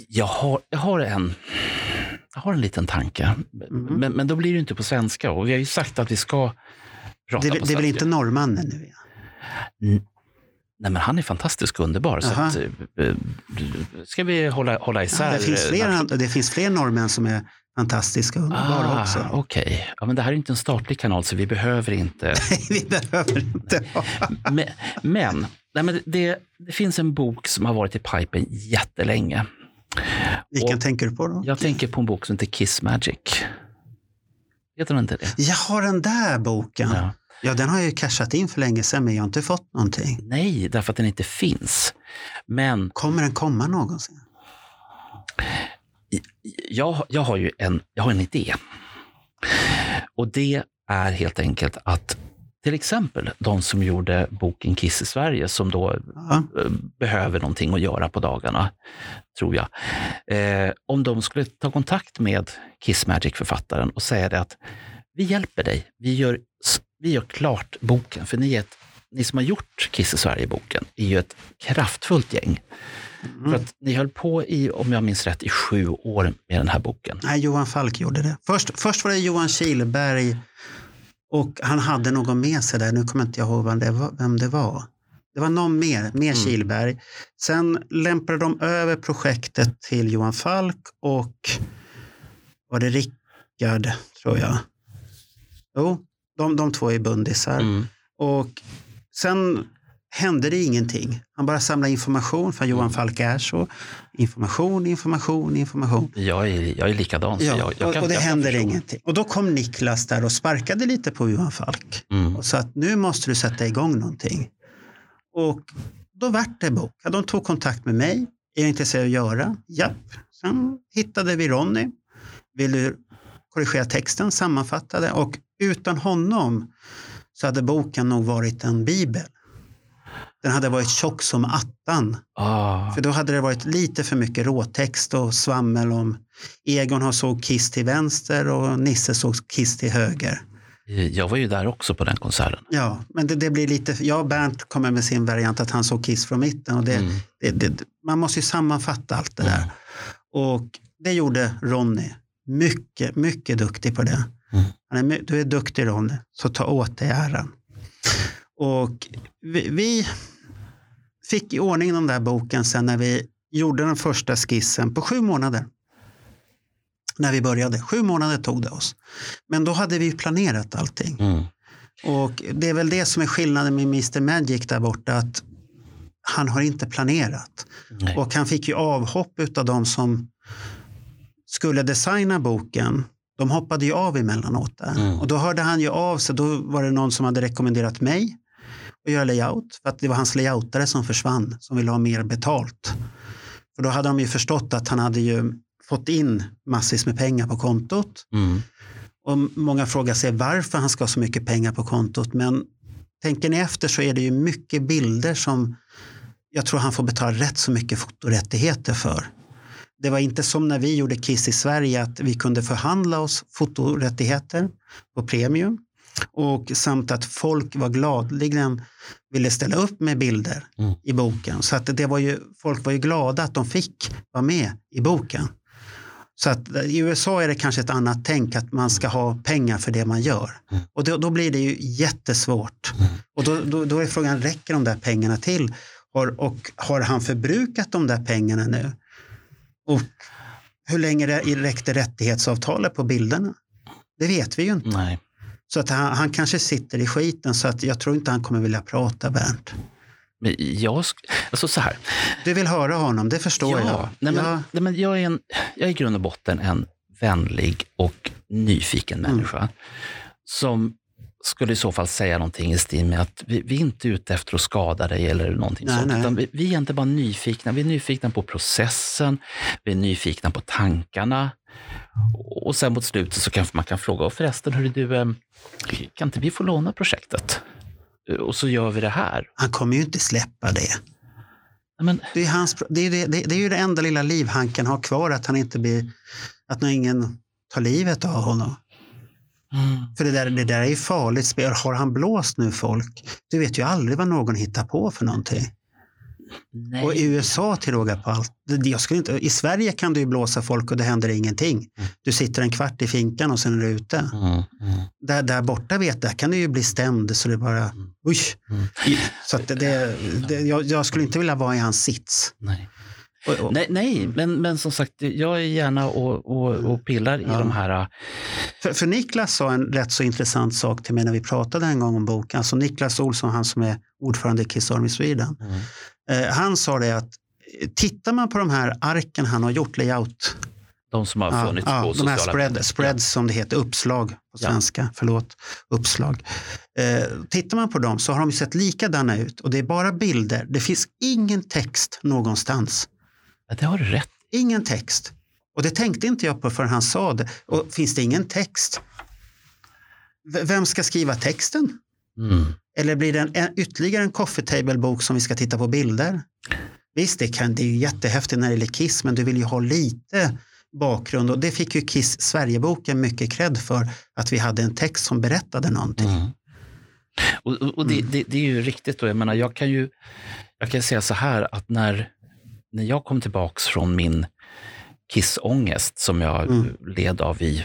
Jag har, jag har en... Jag har en liten tanke, Mhm. men, men då blir det inte på svenska. Och vi har ju sagt att vi ska prata Det, på det är svenska. väl inte norrmannen nu? Ja. Nej, men han är fantastisk och underbar. Så att, eh, ska vi hålla, hålla isär? det, finns eh, fler, det finns fler norrmän som är fantastiska och underbara Ah, också. Okej, ja, men det här är inte en statlig kanal så vi behöver inte. Vi behöver inte men men, nej, men det, det finns en bok som har varit i pipen jättelänge. Vilken Och- tänker du på då? Jag tänker på en bok som heter Kiss Magic. Heter den inte det? Jag har den där boken. Ja. Ja. den har jag ju cashat in för länge sedan men jag har inte fått någonting. Nej, därför att den inte finns. Men Kommer den komma någonsin? jag, jag, har ju en, jag har en idé. Och det är helt enkelt att till exempel de som gjorde boken Kiss i Sverige, som då Ja. eh, behöver någonting att göra på dagarna, tror jag. Eh, om de skulle ta kontakt med Kiss Magic-författaren och säga det att vi hjälper dig, vi gör, vi gör klart boken, för ni, är ett, ni som har gjort Kiss i Sverige-boken är ju ett kraftfullt gäng. För att ni höll på i, om jag minns rätt, i sju år med den här boken. Nej, Johan Falk gjorde det. Först, först var det Johan Kihlberg och han hade någon med sig där. Nu kommer inte jag ihåg vem det var. Vem det, var. det var någon mer, mer Mm. Kihlberg. Sen lämpade de över projektet till Johan Falk och var det Rickard, tror jag. Jo, de, de två är bundisar. Mm. Och sen hände det ingenting. Han bara samlade information, för Johan Falk är så. Information, information, information. Jag, är, jag är likadan. Så Ja, jag, jag och, kan, och det händer ingenting. Och då kom Niklas där och sparkade lite på Johan Falk. Mm. Och sa att nu måste du sätta igång någonting. Och då vart det bok. Ja, de tog kontakt med mig. Är jag intresserad av att göra? Japp. Sen hittade vi Ronny. Vill du korrigera texten, sammanfatta det. Och utan honom så hade boken nog varit en bibel. Den hade varit tjock som attan. Ah. För då hade det varit lite för mycket råtext och svammel om Egon har såg Kiss till vänster och Nisse såg Kiss till höger. Jag var ju där också på den konserten. Ja, men det, det blir lite, jag och Bernt kommer med sin variant att han såg Kiss från mitten. Och det, Mm. det, det, man måste ju sammanfatta allt det där. Mm. Och det gjorde Ronny. Mycket, mycket duktig på det. Mm. Han är, du är duktig Ronny, så ta åt dig äran. Och vi, vi fick i ordning den där boken sen när vi gjorde den första skissen på sju månader. När vi började. Sju månader tog det oss. Men då hade vi planerat allting. Mm. Och det är väl det som är skillnaden med Mr Magic där borta. Att han har inte planerat. Nej. Och han fick ju avhopp av de som skulle designa boken. De hoppade ju av emellanåt där. Mm. Och då hörde han ju av sig. Då var det någon som hade rekommenderat mig att göra layout. För att det var hans layoutare som försvann. Som ville ha mer betalt. För då hade de ju förstått att han hade ju fått in massvis med pengar på kontot. Mm. Och många frågar sig varför han ska ha så mycket pengar på kontot. Men tänker ni efter så är det ju mycket bilder som jag tror han får betala rätt så mycket fotorättigheter för. Det var inte som när vi gjorde Kiss i Sverige att vi kunde förhandla oss fotorättigheter på premium. Och samt att folk var gladligen ville ställa upp med bilder Mm. i boken. Så att det var ju, folk var ju glada att de fick vara med i boken. Så att eh, i USA är det kanske ett annat tänk att man ska ha pengar för det man gör. Mm. Och då, då blir det ju jättesvårt. Mm. Och då, då, då är frågan, räcker de där pengarna till? Har, och har han förbrukat de där pengarna nu? Och hur länge rä- räckte rättighetsavtalet på bilderna? Det vet vi ju inte. Nej. Så att han, han kanske sitter i skiten så att jag tror inte han kommer vilja prata Bernt. Men jag, alltså så här. Du vill höra honom, det förstår jag. Ja, nej, men, Ja. nej, men jag, är en, jag är i grund och botten en vänlig och nyfiken Mm. människa. Som skulle i så fall säga någonting i stil med att vi, vi är inte ute efter att skada dig eller någonting Nej, sånt. nej. Utan vi, vi är inte bara nyfikna, vi är nyfikna på processen, vi är nyfikna på tankarna. Och sen mot slutet så kanske man kan fråga, och förresten, hörru du, eh, kan inte vi få låna projektet? Eh, Och så gör vi det här. Han kommer ju inte släppa det. Men, Det är, hans, det, är det, det, är ju det enda lilla liv han kan ha kvar, att han inte blir, att ingen tar livet av honom. mm, För det där, det där är ju farligt spel. Har han blåst nu folk? Du vet ju aldrig vad någon hittar på för någonting. Nej. Och i USA till råga på allt. Jag skulle inte, I Sverige kan du ju blåsa folk och det händer ingenting. Du sitter en kvart i finkan och sen är du ute. Mm, mm. Där, där borta vet jag, kan du ju bli stämd så det bara, oj. Mm. Så det, det, det, jag, jag skulle inte vilja vara i hans sits. Nej. Och, och, Nej, nej men, men som sagt, jag är gärna och, och, och pillar i Ja. de här... äh, För, för Niklas sa en rätt så intressant sak till mig när vi pratade en gång om boken. Alltså Niklas Olsson, han som är ordförande i Kiss Army Sweden. Eh, han sa det att eh, tittar man på de här arken han har gjort, layout, De som har ja, funnits ja, på de här spread, spreads som det heter, uppslag på Ja. svenska, förlåt, uppslag. Eh, tittar man på dem så har de sett likadana ut och det är bara bilder. Det finns ingen text någonstans. Ja, det har du rätt Ingen text. Och det tänkte inte jag på förrän han sa det. Och finns det ingen text? V- Vem ska skriva texten? mm. Eller blir det en, en, ytterligare en coffee table-bok som vi ska titta på bilder? Visst, det, kan, det är ju jättehäftigt när det gäller Kiss, men du vill ju ha lite bakgrund. Och det fick ju Kiss Sverigeboken mycket cred för, att vi hade en text som berättade någonting. Mm. Och, och, det, det, det är ju riktigt. Då. Jag, menar, jag kan ju jag kan säga så här att när, när jag kom tillbaks från min kissångest som jag Mm. led av i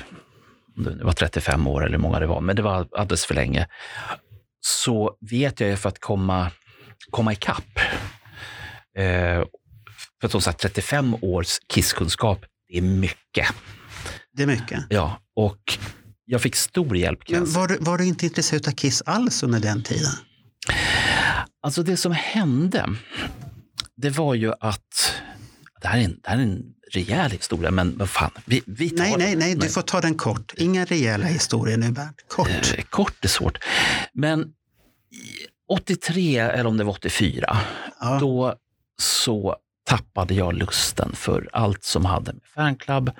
det var 35 år eller hur många det var, men det var alldeles för länge. Så vet jag ju för att komma, komma ikapp. Eh, för att som sagt, 35 års kisskunskap, det är mycket. Det är mycket. Ja, och jag fick stor hjälp. Men var du, var du inte intresserad av Kiss alls under den tiden? Alltså det som hände, det var ju att, det här är en, det här är en rejäl historia, men vad fan, vi, vi tar Nej, nej, nej, du får ta den kort. Inga rejäla historier nu, Bernt. Kort. Eh, Kort är svårt. Men 83, eller om det var 84, Ja. då så tappade jag lusten för allt som hade med fanclub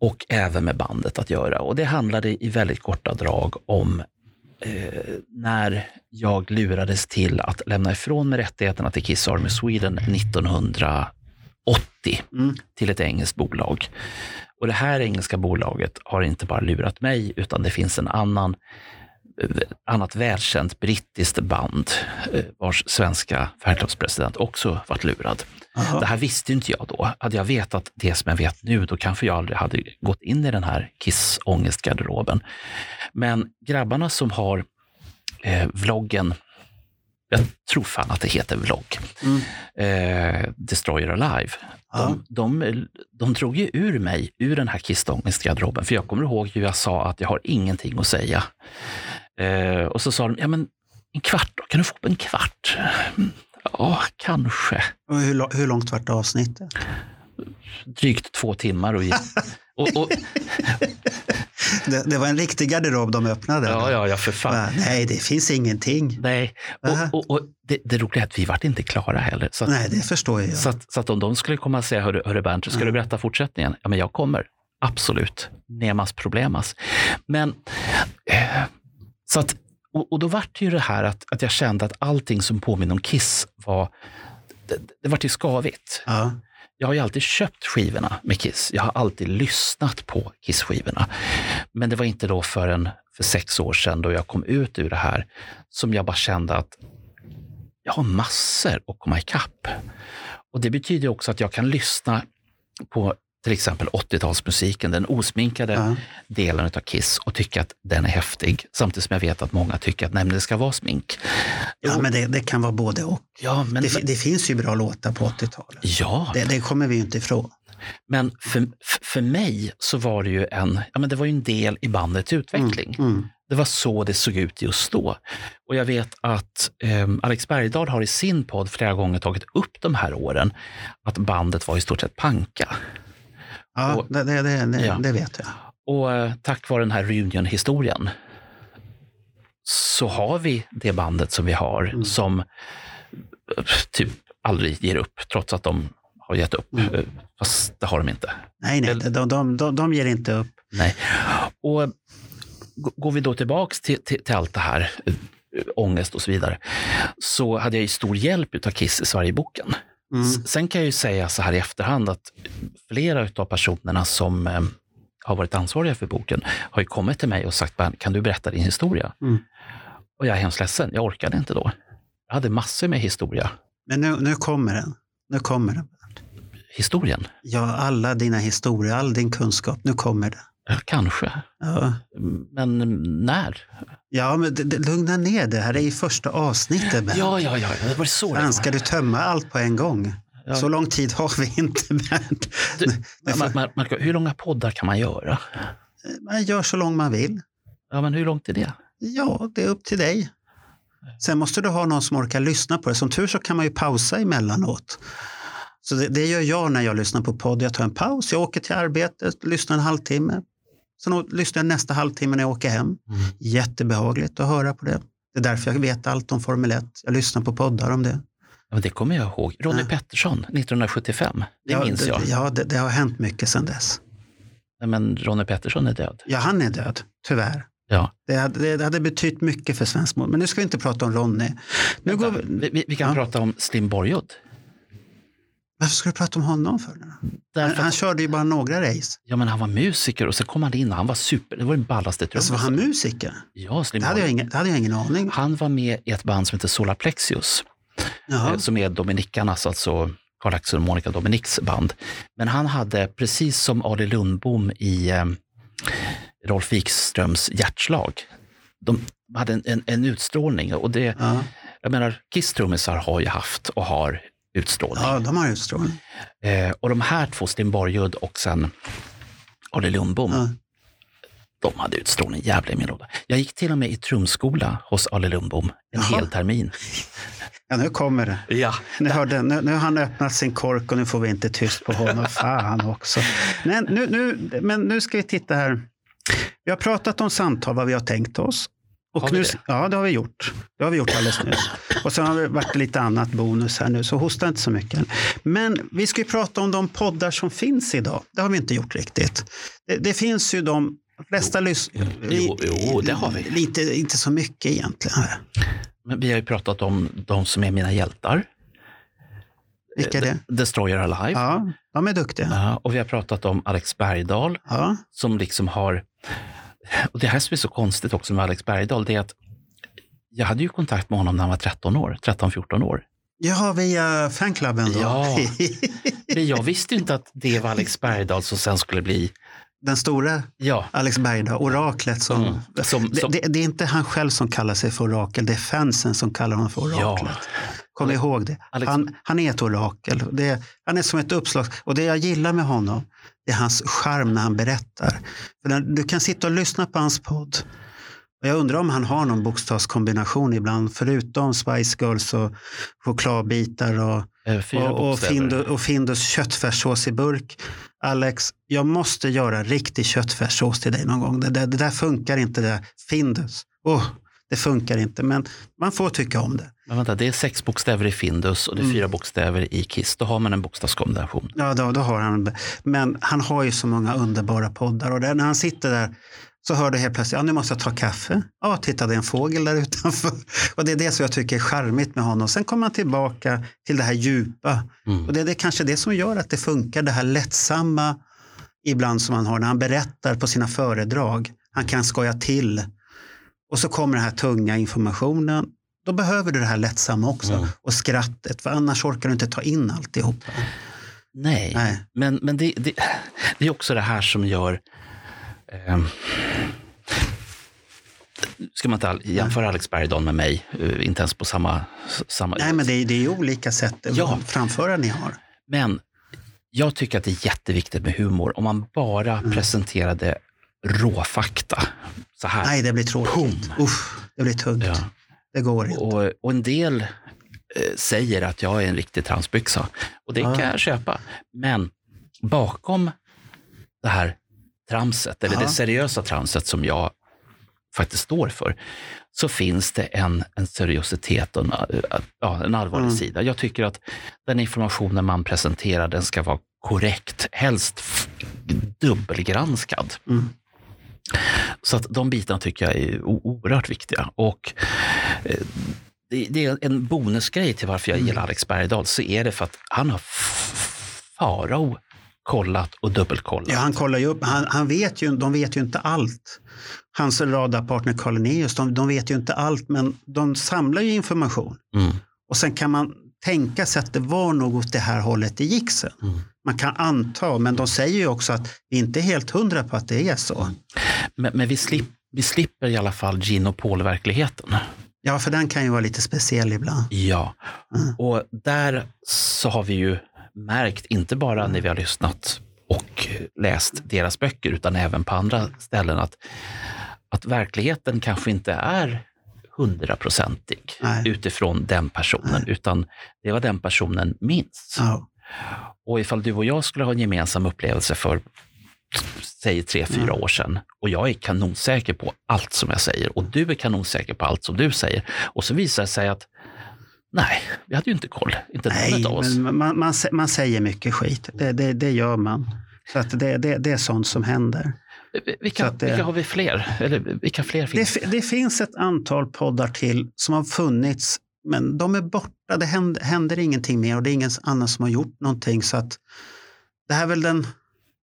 och även med bandet att göra. Och det handlade i väldigt korta drag om eh, när jag lurades till att lämna ifrån mig rättigheterna till Kiss Army Sweden 1980 Mm. till ett engelskt bolag. Och det här engelska bolaget har inte bara lurat mig, utan det finns en annan annat välkänt brittiskt band eh, vars svenska färgklubbspresident också varit lurad. Jaha. Det här visste inte jag då. Hade jag vetat det som jag vet nu, då kanske jag aldrig hade gått in i den här Kiss-ångestgarderoben. Men grabbarna som har eh, vloggen, jag tror fan att det heter vlogg, Mm. eh, Destroyer Alive. De, de, de drog ju ur mig ur den här Kiss-ångestgarderoben, för jag kommer ihåg hur jag sa att jag har ingenting att säga. Eh, och så sa de, ja men en kvart då, kan du få upp en kvart? Ja, kanske. Och hur, hur långt vart avsnittet? drygt två timmar. Och, och, och, Det, det var en riktig garderob de öppnade. ja, ja, ja, för fan. Nej, det finns ingenting. Nej, och, och, och det, det roliga är att vi vart inte klara heller. Att, Nej, det förstår jag. så att, så att om de skulle komma och säga, hörru, hörru Bernt, ska du berätta fortsättningen? Ja, men jag kommer. Absolut. Nemas problemas. Men, eh, så att, och, och då vart det ju det här att, att jag kände att allting som påminner om Kiss var, det, det vart ju skavigt. Ja. Jag har ju alltid köpt skivorna med Kiss. Jag har alltid lyssnat på Kiss-skivorna. Men det var inte då förrän för sex år sedan då jag kom ut ur det här som jag bara kände att jag har massor att komma ikapp. Och det betyder också att jag kan lyssna på till exempel 80-talsmusiken, den osminkade Ja. delen av Kiss och tycka att den är häftig. Samtidigt som jag vet att många tycker att nej, men det ska vara smink. ja, men det, det kan vara både och. Ja, men, Det, fi- det finns ju bra låtar på 80-talet. ja. Det, det kommer vi ju inte ifrån. Men för, för mig så var det ju en, ja, men det var ju en del i bandets utveckling. Mm. Det var så det såg ut just då. Och jag vet att eh, Alex Bergdahl har i sin podd flera gånger tagit upp de här åren, att bandet var i stort sett panka. Ja, Och- det, det, det, Ja. det vet jag. Och eh, tack vare den här reunion-historien så har vi det bandet som vi har Mm. som eh, typ aldrig ger upp, trots att de har gett upp. Mm. Eh, Fast det har de inte. Nej, nej, de, de, de, de ger inte upp. Nej. Och går vi då tillbaks till, till, till allt det här, ångest och så vidare, så hade jag ju stor hjälp av Kiss i Sverigeboken. Mm. Sen kan jag ju säga så här i efterhand att flera av personerna som eh, har varit ansvariga för boken har ju kommit till mig och sagt, "Bernt, kan du berätta din historia? Mm. Och jag är hemskt ledsen, jag orkade inte då. Jag hade massor med historia. Men nu, nu kommer den. Nu kommer den. Historien? Ja, alla dina historier, all din kunskap, nu kommer det. Kanske. Ja, Men när? ja men lugna ner det. här är ju första avsnittet. Bernt. Ja, ja, ja, det var så var. ska du tömma allt på en gång? Ja. Så lång tid har vi inte. Du, Mar- Marco, hur långa poddar kan man göra? Man gör så lång man vill. Ja, men hur långt är det? Ja, det är upp till dig. Sen måste du ha någon som orkar lyssna på det. Som tur så kan man ju pausa emellanåt. Så det, det gör jag när jag lyssnar på podd. Jag tar en paus, jag åker till arbetet, lyssnar en halvtimme. Sen lyssnar jag nästa halvtimme när jag åker hem. Jättebehagligt att höra på det. Det är därför jag vet allt om Formel 1. Jag lyssnar på poddar om det. Ja, det kommer jag ihåg. Ronny Ja. Pettersson, 1975. Det ja, minns det, jag. Ja, det, det har hänt mycket sedan dess. Nej, men Ronny Pettersson är död. Ja, han är död, tyvärr. Ja. Det hade, det hade betytt mycket för svensk mål. Men nu ska vi inte prata om Ronny. Nu går vi, Vi, vi, kan Ja. prata om Slim Borgod. varför ska du prata om honom för? Han, han körde ju bara några race. ja, men han var musiker och så kom han in och han var super. Det var den ballaste Alltså var trummisen. han musiker? Ja, Slim Det hade, jag ingen, det hade jag ingen aning. Han var med i ett band som heter Solar Plexius. Jaha. eh, som är Dominikarnas, alltså Karl-Axel och Monica Dominiks band. Men han hade, precis som Ali Lundbom i eh, Rolf Wikströms Hjärtslag, de hade en, en, en utstrålning. Och det, Ja. jag menar, Kiss-trummisar har ju haft och har utstrålning. ja, de har utstrålning. Eh, och de här två, Sten Borgud och sen Ali Lundbom, Ja. de hade utstrålning jävla i min låda. Jag gick till och med i trumskola hos Ali Lundbom en Jaha. hel termin. ja, nu kommer det. Ja, Nu, hörde, nu, nu har han öppnat sin kork och nu får vi inte tyst på honom. Fan också. Men nu, nu, men nu ska vi titta här. Vi har pratat om samtal, vad vi har tänkt oss. Och Har vi nu, det? Ja, det har vi gjort. Det har vi gjort alldeles nyss. Och sen har det varit lite annat bonus här nu, så hosta inte så mycket. Men vi ska ju prata om de poddar som finns idag. Det har vi inte gjort riktigt. Det, det finns ju de flesta lyssnar. Jo, jo, det har vi. Lite, inte så mycket egentligen. Men vi har ju pratat om de som är mina hjältar. Vilka är det? Destroyer Alive. Ja, de är duktiga. Ja, och vi har pratat om Alex Bergdahl Ja, som liksom har... Och det här som är så konstigt också med Alex Bergdahl, det är att jag hade ju kontakt med honom när han var 13 år, 13-14 år. Jaha, via fanklubben då? Ja. Men jag visste inte att det var Alex Bergdahl som sen skulle bli... Den stora Ja, Alex Bergdahl, oraklet som... Mm. Som- det, som- det, det är inte han själv som kallar sig för orakel, det är fansen som kallar honom för oraklet. Kom ihåg det. Alex- Han, han är ett orakel. Det, han är som ett uppslag. Och det jag gillar med honom, det är hans charm när han berättar. När, du kan sitta och lyssna på hans podd. Jag undrar om han har någon bokstavskombination ibland, förutom Spice Girls och chokladbitar och, eh, och, och. Findus, och Findus köttfärssås i burk. Alex, jag måste göra riktig köttfärssås till dig någon gång. Det, där- det där funkar inte, det där. Findus. Oh, det funkar inte, men man får tycka om det. Men vänta, det är sex bokstäver i Findus och det är Mm. fyra bokstäver i Kiss. Då har man en bokstavskombination. Ja, då, då har han Men han har ju så många underbara poddar och där, när han sitter där så hör du helt plötsligt, ja nu måste jag ta kaffe. Ja, titta det är en fågel där utanför. Och det är det som jag tycker är charmigt med honom. Sen kommer han tillbaka till det här djupa. Mm. Och det är det, kanske det som gör att det funkar, det här lättsamma ibland som han har när han berättar på sina föredrag. Han kan skoja till. Och så kommer den här tunga informationen. Då behöver du det här lättsamma också. Mm. Och skrattet, för annars orkar du inte ta in alltihop. Nej, Nej. men, men det, det, det är också det här som gör... Eh, ska man inte jämföra Alex Bergdahl med mig, eh, inte ens på samma... samma Nej, men det är, det är olika sätt Ja. framföra ni har. Men jag tycker att det är jätteviktigt med humor. Om man bara Mm. presenterade råfakta så här. Nej, det blir tråkigt. Uff, det blir tungt. Ja. Det går inte. Och, och en del eh, säger att jag är en riktig transbyxa. Och det Ja. kan jag köpa. Men bakom det här tramset, eller Ja. det seriösa tramset som jag faktiskt står för, så finns det en, en seriositet och en, ja, en allvarlig Mm. sida. Jag tycker att den informationen man presenterar, den ska vara korrekt, helst dubbelgranskad. Mm. Så att de bitarna tycker jag är oerhört viktiga. Och eh, det, är en bonusgrej till varför jag gillar Alex Bergdahl, så är det för att han har farao kollat och dubbelkollat. Ja, han kollar ju upp. Han, han vet ju, de vet ju inte allt. Hans radarpartner Linnaeus, de, de vet ju inte allt, men de samlar ju information. Mm. Och sen kan man tänka sig att det var nog åt det här hållet det gick sen. Mm. Man kan anta, men de säger ju också att vi inte är helt hundra på att det är så. Men, men vi, slip, vi slipper i alla fall gin och Paul-verkligheten. Ja, för den kan ju vara lite speciell ibland. Ja, Mm. och där så har vi ju märkt, inte bara när vi har lyssnat och läst deras böcker, utan även på andra ställen, att, att verkligheten kanske inte är hundraprocentig Nej. utifrån den personen, utan det var den personen minns. Ja. Och ifall du och jag skulle ha en gemensam upplevelse för, säg tre, fyra år sedan, och jag är kanonsäker på allt som jag säger, och du är kanonsäker på allt som du säger, och så visar det sig att nej, vi hade ju inte koll, inte Nej, någon av oss. men man, man, man säger mycket skit. Det, det, det gör man. Så att det, det, det är sånt som händer. Vilka, det- vilka har vi fler? Eller vilka fler Det, finns fi- det finns ett antal poddar till som har funnits, men de är borta. Det händer, händer ingenting mer och det är ingen annan som har gjort någonting. Så att det här är väl den,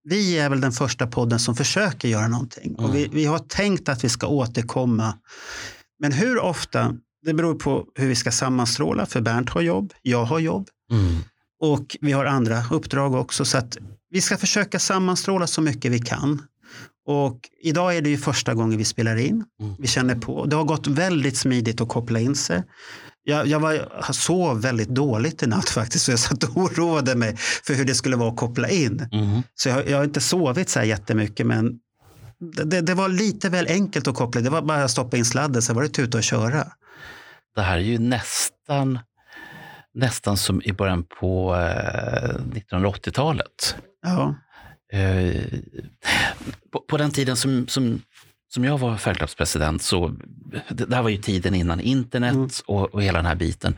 vi är väl den första podden som försöker göra någonting. Och vi, vi har tänkt att vi ska återkomma. Men hur ofta, det beror på hur vi ska sammanstråla. För Bernt har jobb, jag har jobb. Mm. Och vi har andra uppdrag också. Så att vi ska försöka sammanstråla så mycket vi kan. Och idag är det ju första gången vi spelar in. Mm. Vi känner på. Det har gått väldigt smidigt att koppla in sig. Jag, jag var, sov väldigt dåligt i natt faktiskt. Så jag satt och oroade mig för hur det skulle vara att koppla in. Mm. Så jag, jag har inte sovit så här jättemycket. Men det, det, var lite väl enkelt att koppla. Det var bara att stoppa in sladden så var det tuta och köra. Det här är ju nästan, nästan som i början på eh, 1980-talet. Ja, Eh, på, på den tiden som, som, som jag var färgklubbspresident, så det, det här var ju tiden innan internet Mm. och, och hela den här biten.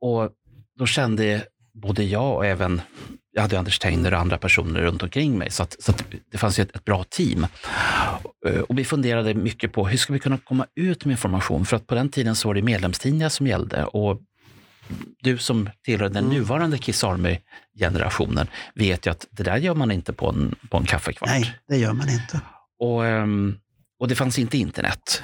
Och då kände både jag och även jag hade Anders Teiner och andra personer runt omkring mig, så, att, så att det fanns ett, ett, bra team. Eh, och vi funderade mycket på hur ska vi kunna komma ut med information? För att på den tiden så var det medlemstidningar som gällde och du som tillhör den mm. nuvarande Kiss Army-generationen vet ju att det där gör man inte på en, på en kaffekvart. Nej, det gör man inte. Och, ehm, och det fanns inte internet.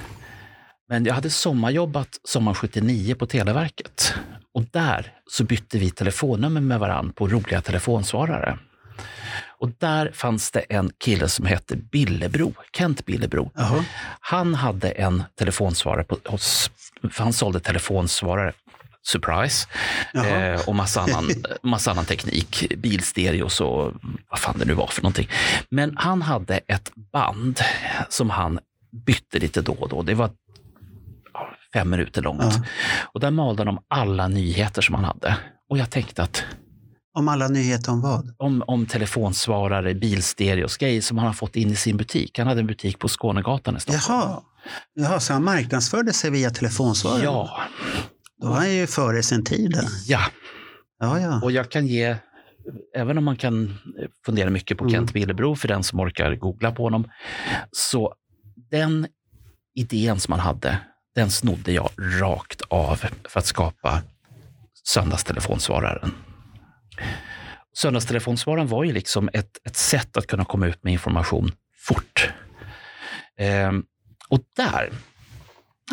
Men jag hade sommarjobbat sommar 79 på Televerket och där så bytte vi telefonnummer med varandra på roliga telefonsvarare. Och där fanns det en kille som hette Billebro, Kent Billebro. Aha. Han hade en telefonsvarare, på, hos, han sålde telefonsvarare surprise. Eh, och massa annan, massa annan teknik, bilstereos och vad fan det nu var för någonting. Men han hade ett band som han bytte lite då och då. Det var fem minuter långt. Ja. Och där malde om alla nyheter som han hade. Och jag tänkte att om alla nyheter om vad? Om, om telefonsvarare, bilstereos, grejer som han har fått in i sin butik. Han hade en butik på Skånegatan i Stockholm. Jaha, Jaha så han marknadsförde sig via telefonsvarare? Ja. Då var han ju före sin tid. Ja. ja, ja. Och jag kan ge, även om man kan fundera mycket på mm. Kent Billebro för den som orkar googla på honom, så den idén som han hade, den snodde jag rakt av för att skapa söndagstelefonsvararen. Söndagstelefonsvararen var ju liksom ett, ett sätt att kunna komma ut med information fort. Ehm, och där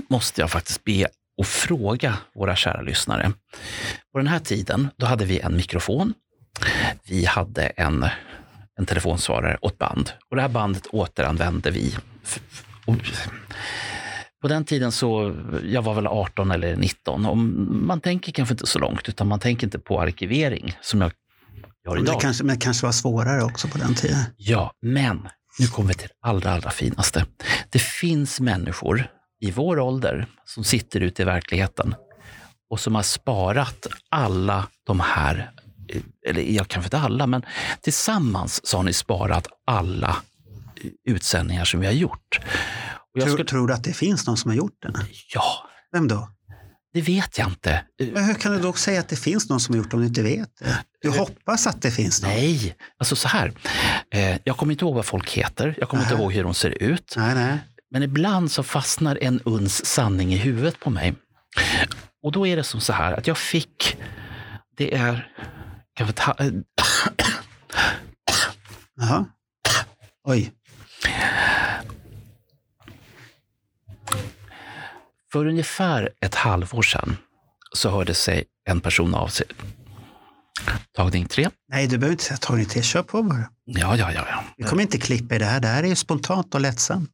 måste jag faktiskt be och fråga våra kära lyssnare. På den här tiden, då hade vi en mikrofon. Vi hade en, en telefonsvarare och ett band. Och det här bandet återanvände vi. På den tiden så, jag var väl 18 eller 19 och man tänker kanske inte så långt utan man tänker inte på arkivering som jag gör idag. Det kanske, men det kanske var svårare också på den tiden. Ja, men nu kommer vi till det allra, allra finaste. Det finns människor i vår ålder som sitter ute i verkligheten och som har sparat alla de här, eller jag kanske inte alla, men tillsammans så har ni sparat alla utsändningar som vi har gjort. Tror, skulle... tror, du att det finns någon som har gjort den? Ja. Vem då? Det vet jag inte. Men hur kan du då säga att det finns någon som har gjort det om du inte vet det? Du hoppas att det finns någon? Nej, alltså så här. Eh, jag kommer inte ihåg vad folk heter. Jag kommer nej. inte ihåg hur de ser ut. Nej, nej. Men ibland så fastnar en uns sanning i huvudet på mig. Och då är det som så här att jag fick, det är, kanske ta, Jaha. Oj. För ungefär ett halvår sedan så hörde sig en person av sig. Tagning tre. Nej, du behöver inte säga tagning tre. Kör på bara. Ja, ja, ja. ja. Vi kommer inte klippa i det här. Det här är ju spontant och lättsamt.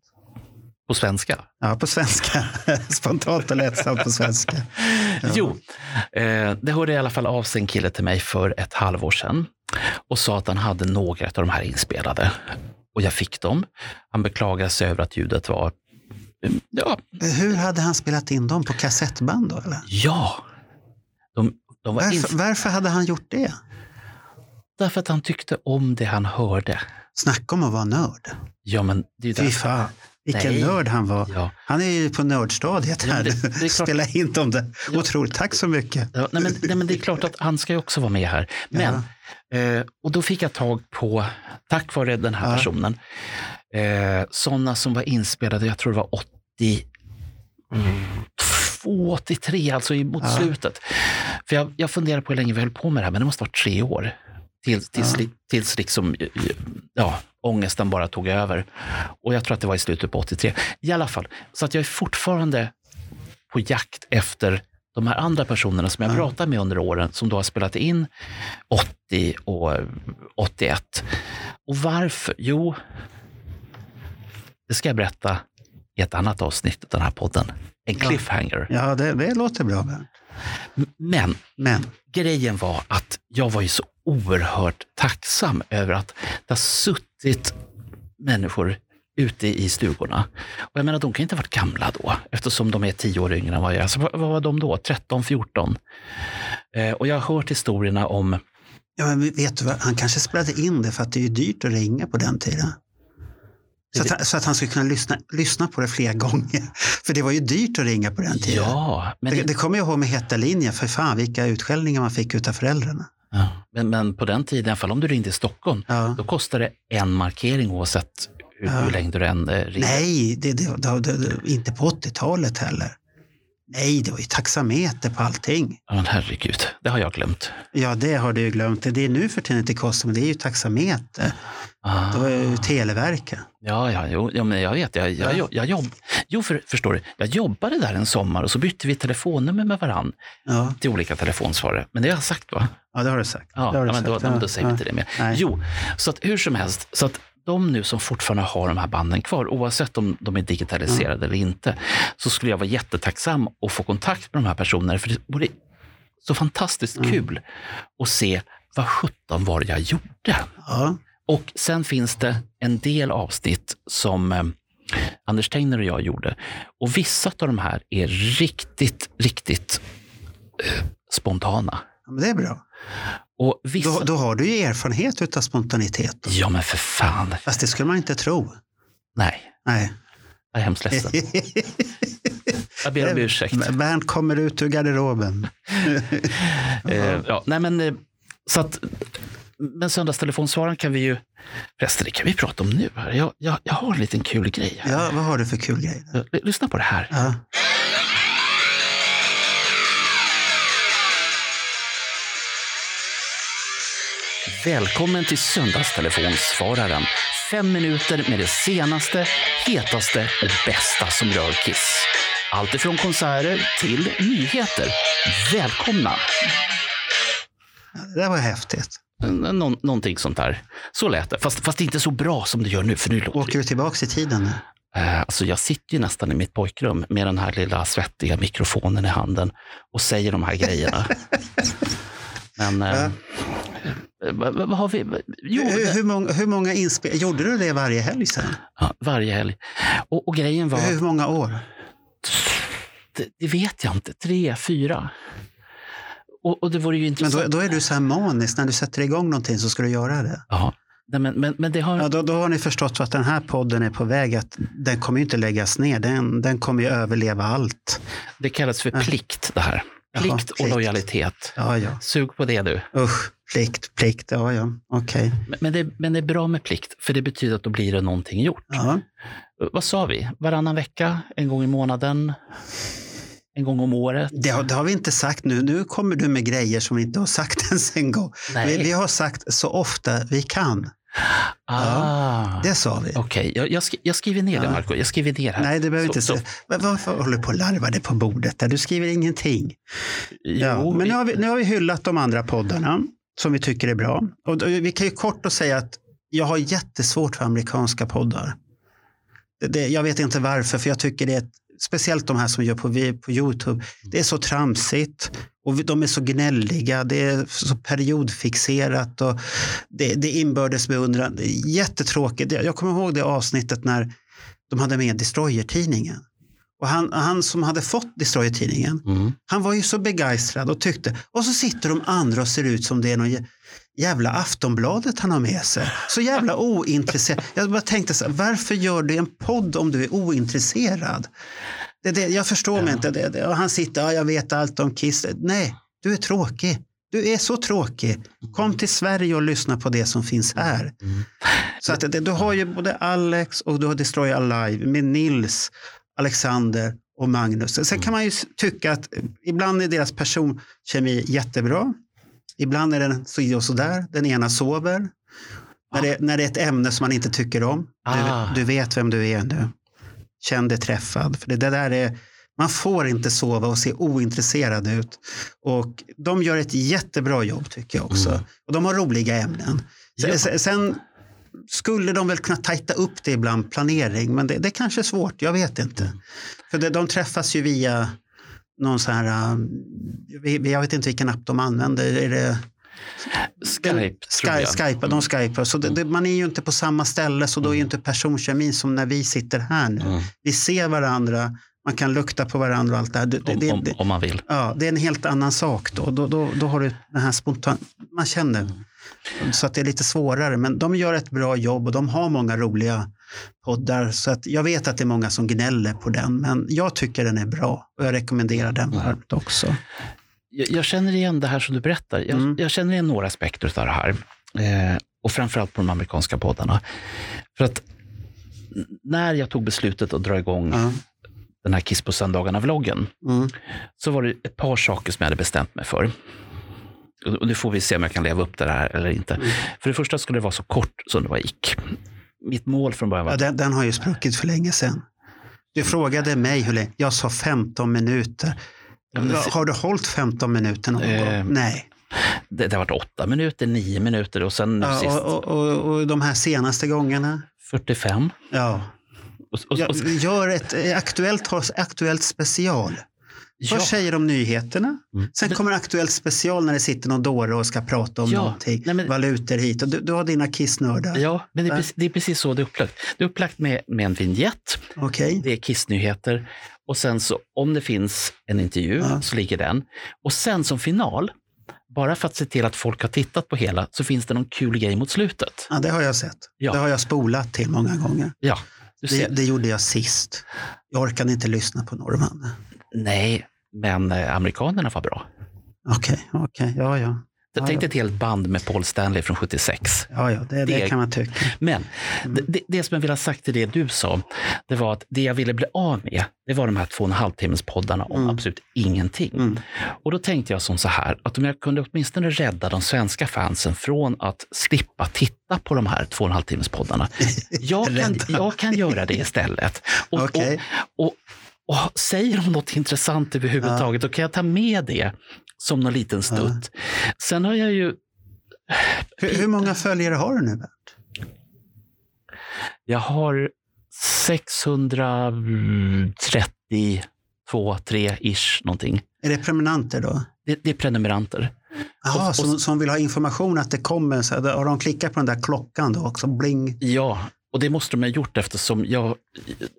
På svenska? Ja, på svenska. Spontant och lättsamt på svenska. Ja. Jo, eh, det hörde i alla fall av sig en kille till mig för ett halvår sedan och sa att han hade några av de här inspelade. Och jag fick dem. Han beklagade sig över att ljudet var... Ja. Hur hade han spelat in dem? På kassettband då? Eller? Ja. De, de varför, varför hade han gjort det? Därför att han tyckte om det han hörde. Snacka om att vara nörd. Ja, men det är Fy fan. Vilken Nej. nörd han var. Ja. Han är ju på nördstadiet här. Ja, det, det Spela in om det. Ja. Otroligt. Tack så mycket. Ja, nej, men, nej, men det är klart att han ska ju också vara med här. Men, eh, och då fick jag tag på, tack vare den här personen, eh, sådana som var inspelade, jag tror det var 80, mm. 83, alltså mot slutet. För jag, jag funderar på hur länge vi höll på med det här, men det måste ha varit tre år. Tills, tills, ja. tills liksom, ja, ångesten bara tog över. Och jag tror att det var i slutet på 83. I alla fall, så att jag är fortfarande på jakt efter de här andra personerna som jag ja. pratat med under åren, som då har spelat in 80 och 81. Och varför? Jo, det ska jag berätta i ett annat avsnitt av den här podden. En cliffhanger. Ja, det, det låter bra. Men, Men grejen var att jag var ju så oerhört tacksam över att det har suttit människor ute i stugorna. Och jag menar, de kan inte ha varit gamla då, eftersom de är tio år yngre än vad jag är. Alltså, vad var de då? 13, 14? Eh, och jag har hört historierna om... Ja, men vet du vad? Han kanske spelade in det för att det är dyrt att ringa på den tiden. Så att, så att, han skulle kunna lyssna, lyssna på det flera gånger. För det var ju dyrt att ringa på den tiden. Ja, men det, det, det kommer jag ihåg med Heta linjen. För fan vilka utskällningar man fick av föräldrarna. Ja. Men, men på den tiden, i alla fall om du ringde i Stockholm, Ja. då kostade det en markering oavsett hur, Ja. hur länge du än eh, ringde. Nej, det, det, det, inte på 80-talet heller. Nej, det var ju taxameter på allting. Men herregud, det har jag glömt. Ja, det har du glömt. Det är nu för tiden kostar, men det är ju taxameter. Ah. Det var ju Televerket. Ja, ja, jo, ja, men jag vet. Jag, jag, jag, jag jobb, jo, för, förstår du, jag jobbade där en sommar och så bytte vi telefonnummer med varann Ja, till olika telefonsvarare. Men det har jag sagt va? ja det har du sagt. Ja, har ja du men då, sagt. men Ja, då säger vi inte det mer. Nej. Jo, så att hur som helst, så att de nu som fortfarande har de här banden kvar, oavsett om de är digitaliserade eller inte, så skulle jag vara jättetacksam att få kontakt med de här personerna. För det vore så fantastiskt Mm. kul att se vad sjutton var jag gjorde. Ja, Och sen finns det en del avsnitt som eh, Anders Tegner och jag gjorde. Och vissa av de här är riktigt, riktigt eh, spontana. ja, men det är bra. Och vissa... Då, då har du ju erfarenhet av spontanitet. Ja, men för fan. Fast det skulle man inte tro. Nej, Nej. jag är hemskt ledsen. Jag ber om ursäkt. Bernt kommer ut ur garderoben. Eh, ja, nej men, eh, så att, men söndagstelefonsvararen kan vi ju... Förresten, det kan vi prata om nu. Här. Jag, jag, jag har en liten kul grej. Här. Ja, vad har du för kul grej? Eh, Lyssna på det här. Ja. Välkommen till Söndagstelefonsvararen. Fem minuter med det senaste, hetaste och bästa som rör Kiss. Allt ifrån konserter till nyheter. Välkomna! Det var häftigt. Nå någonting sånt där. Så lät det. Fast, fast inte så bra som det gör nu. För nu låter Åker du tillbaka i tiden nu? Eh, Alltså jag sitter ju nästan i mitt pojkrum med den här lilla svettiga mikrofonen i handen och säger de här grejerna. Men Ja. eh, vad, vad har vi? Jo, hur, hur många, hur många inspel... Gjorde du det varje helg sen? ja, varje helg. Och, och grejen var, Hur många år? det, det vet jag inte, tre, fyra. Och, och det vore ju Men intressant. då, då är du så här manisk. När du sätter igång någonting så ska du göra det. Ja, nej, men, men, men det har... Ja, då, då har ni förstått att den här podden är på väg att den kommer ju inte läggas ner. Den, den kommer ju överleva allt. Det kallas för plikt det här. Plikt och lojalitet. Ja, ja. Sug på det du. Usch, plikt, plikt. Ja, ja. Okej. Men, men, det, men det är bra med plikt, för det betyder att då blir det någonting gjort. Ja. Vad sa vi? Varannan vecka? En gång i månaden? En gång om året? Det, har- det har vi inte sagt nu. Nu kommer du med grejer som vi inte har sagt ens en gång. Vi, vi har sagt så ofta vi kan. Ah. Det sa vi. Okej, jag, jag, sk- jag skriver ner det, Ja. Marco. Jag skriver ner här. Nej, det behöver Så- inte så-. Men Varför håller du på och larvar det på bordet? Där? Du skriver ingenting. Ja, Jo, men nu har, vi, nu har vi hyllat de andra poddarna som vi tycker är bra. Och vi kan ju kort och säga att jag har jättesvårt för amerikanska poddar. Det, jag vet inte varför, för jag tycker det är ett, speciellt de här som gör på, på Youtube. Det är så tramsigt och de är så gnälliga. Det är så periodfixerat och det, det är inbördes beundran. Jättetråkigt. Jag jag kommer ihåg det avsnittet när de hade med Destroyer-tidningen. Och han, han som hade fått Destroyer-tidningen, Mm. han var ju så begeistrad och tyckte, och så sitter de andra och ser ut som det är någon jä- jävla Aftonbladet han har med sig. Så jävla ointresserad. Jag bara tänkte så här, varför gör du en podd om du är ointresserad? Det, det, jag förstår mig inte. Det, det, och han sitter, ja, jag vet allt om Kiss. Nej, du är tråkig. Du är så tråkig. Kom till Sverige och lyssna på det som finns här. Mm. Så att du har ju både Alex och du har Destroy Alive med Nils, Alexander och Magnus. Sen kan man ju tycka att ibland är deras personkemi jättebra. Ibland är den så och sådär. Den ena sover. När, det, när det är ett ämne som man inte tycker om. Ah. Du, du vet vem du är nu. Känn dig träffad. För det, det där är, man får inte sova och se ointresserad ut. Och de gör ett jättebra jobb tycker jag också. Mm. Och de har roliga ämnen. Ja. sen skulle de väl kunna tajta upp det ibland, planering, men det, det kanske är svårt, jag vet inte. För det, de träffas ju via någon sån här, vi- jag vet inte vilken app de använder, är det Skype, tror Sky, jag. Skype, de skypar. Så det, det, man är ju inte på samma ställe så då är ju inte personkemin som när vi sitter här nu. Mm. Vi ser varandra, man kan lukta på varandra och allt det här. Det, Om, det, om, om man vill. ja, det är en helt annan sak då. Då, då, då har du den här spontan... Man känner. Mm. Så att det är lite svårare. Men de gör ett bra jobb och de har många roliga poddar. Så att jag vet att det är många som gnäller på den. Men jag tycker den är bra och jag rekommenderar den Mm. varmt också. jag, jag känner igen det här som du berättar. Jag, Mm. jag känner igen några aspekter av det här. Eh, och framförallt på de amerikanska poddarna. För att när jag tog beslutet att dra igång Ja. den här Kiss på söndagarna-vloggen, Mm. så var det ett par saker som jag hade bestämt mig för. Och nu får vi se om jag kan leva upp till det här eller inte. Mm. För det första skulle det vara så kort som det var gick. Mitt mål från början var Ja, den, den har ju spruckit för länge sedan. Du frågade mig hur länge. Jag sa 15 minuter. Ja, men Har du hållit 15 minuter någon Eh, gång? Nej. det, det har varit åtta minuter, nio minuter och sen nu Ja, sist och, och, och, och de här senaste gångerna? 45. Ja. Och, och, och, gör ett eh, aktuellt, aktuellt special. Ja, Först säger de nyheterna. Mm. Sen kommer Aktuellt special när det sitter någon dåre och ska prata om Ja, någonting. nej, men- Valutor hit. Och du, du har dina kissnördar. ja, men det är, Ja. precis, det är precis så det är upplagt. Det är upplagt med, med en vignett, Okej. det är Kissnyheter och sen så om det finns en intervju Ja. så ligger den. Och sen som final, bara för att se till att folk har tittat på hela, så finns det någon kul grej mot slutet. Ja, det har jag sett. Ja. Det har jag spolat till många gånger. Ja, Det, det gjorde jag sist. Jag orkade inte lyssna på norrmannen. Nej, men eh, amerikanerna var bra. Okej, okej. Ja, ja. Jag Ja, tänkte ett helt band med Paul Stanley från 76. Ja, ja. Det, det Det- kan man tycka. Men Mm. det, det, som jag ville ha sagt till det du sa, det var att det jag ville bli av med, det var de här två och en halv timmes poddarna om Mm. absolut ingenting. Mm. Och då tänkte jag som så här, att om jag kunde åtminstone rädda de svenska fansen från att slippa titta på de här två och en halv timmes poddarna. Jag kan, jag kan göra det istället. Och, Okej. och, och, och säger de något intressant överhuvudtaget, då kan jag ta med det som någon liten stutt. Sen har jag ju Hur, hur många följare har du nu, Bert? Jag har 632, 3 ish någonting. Är det prenumeranter då? Det, det är prenumeranter. Jaha, som, som vill ha information att det kommer. Så har de klickat på den där klockan då också? Bling. Ja, och det måste de ha gjort eftersom jag,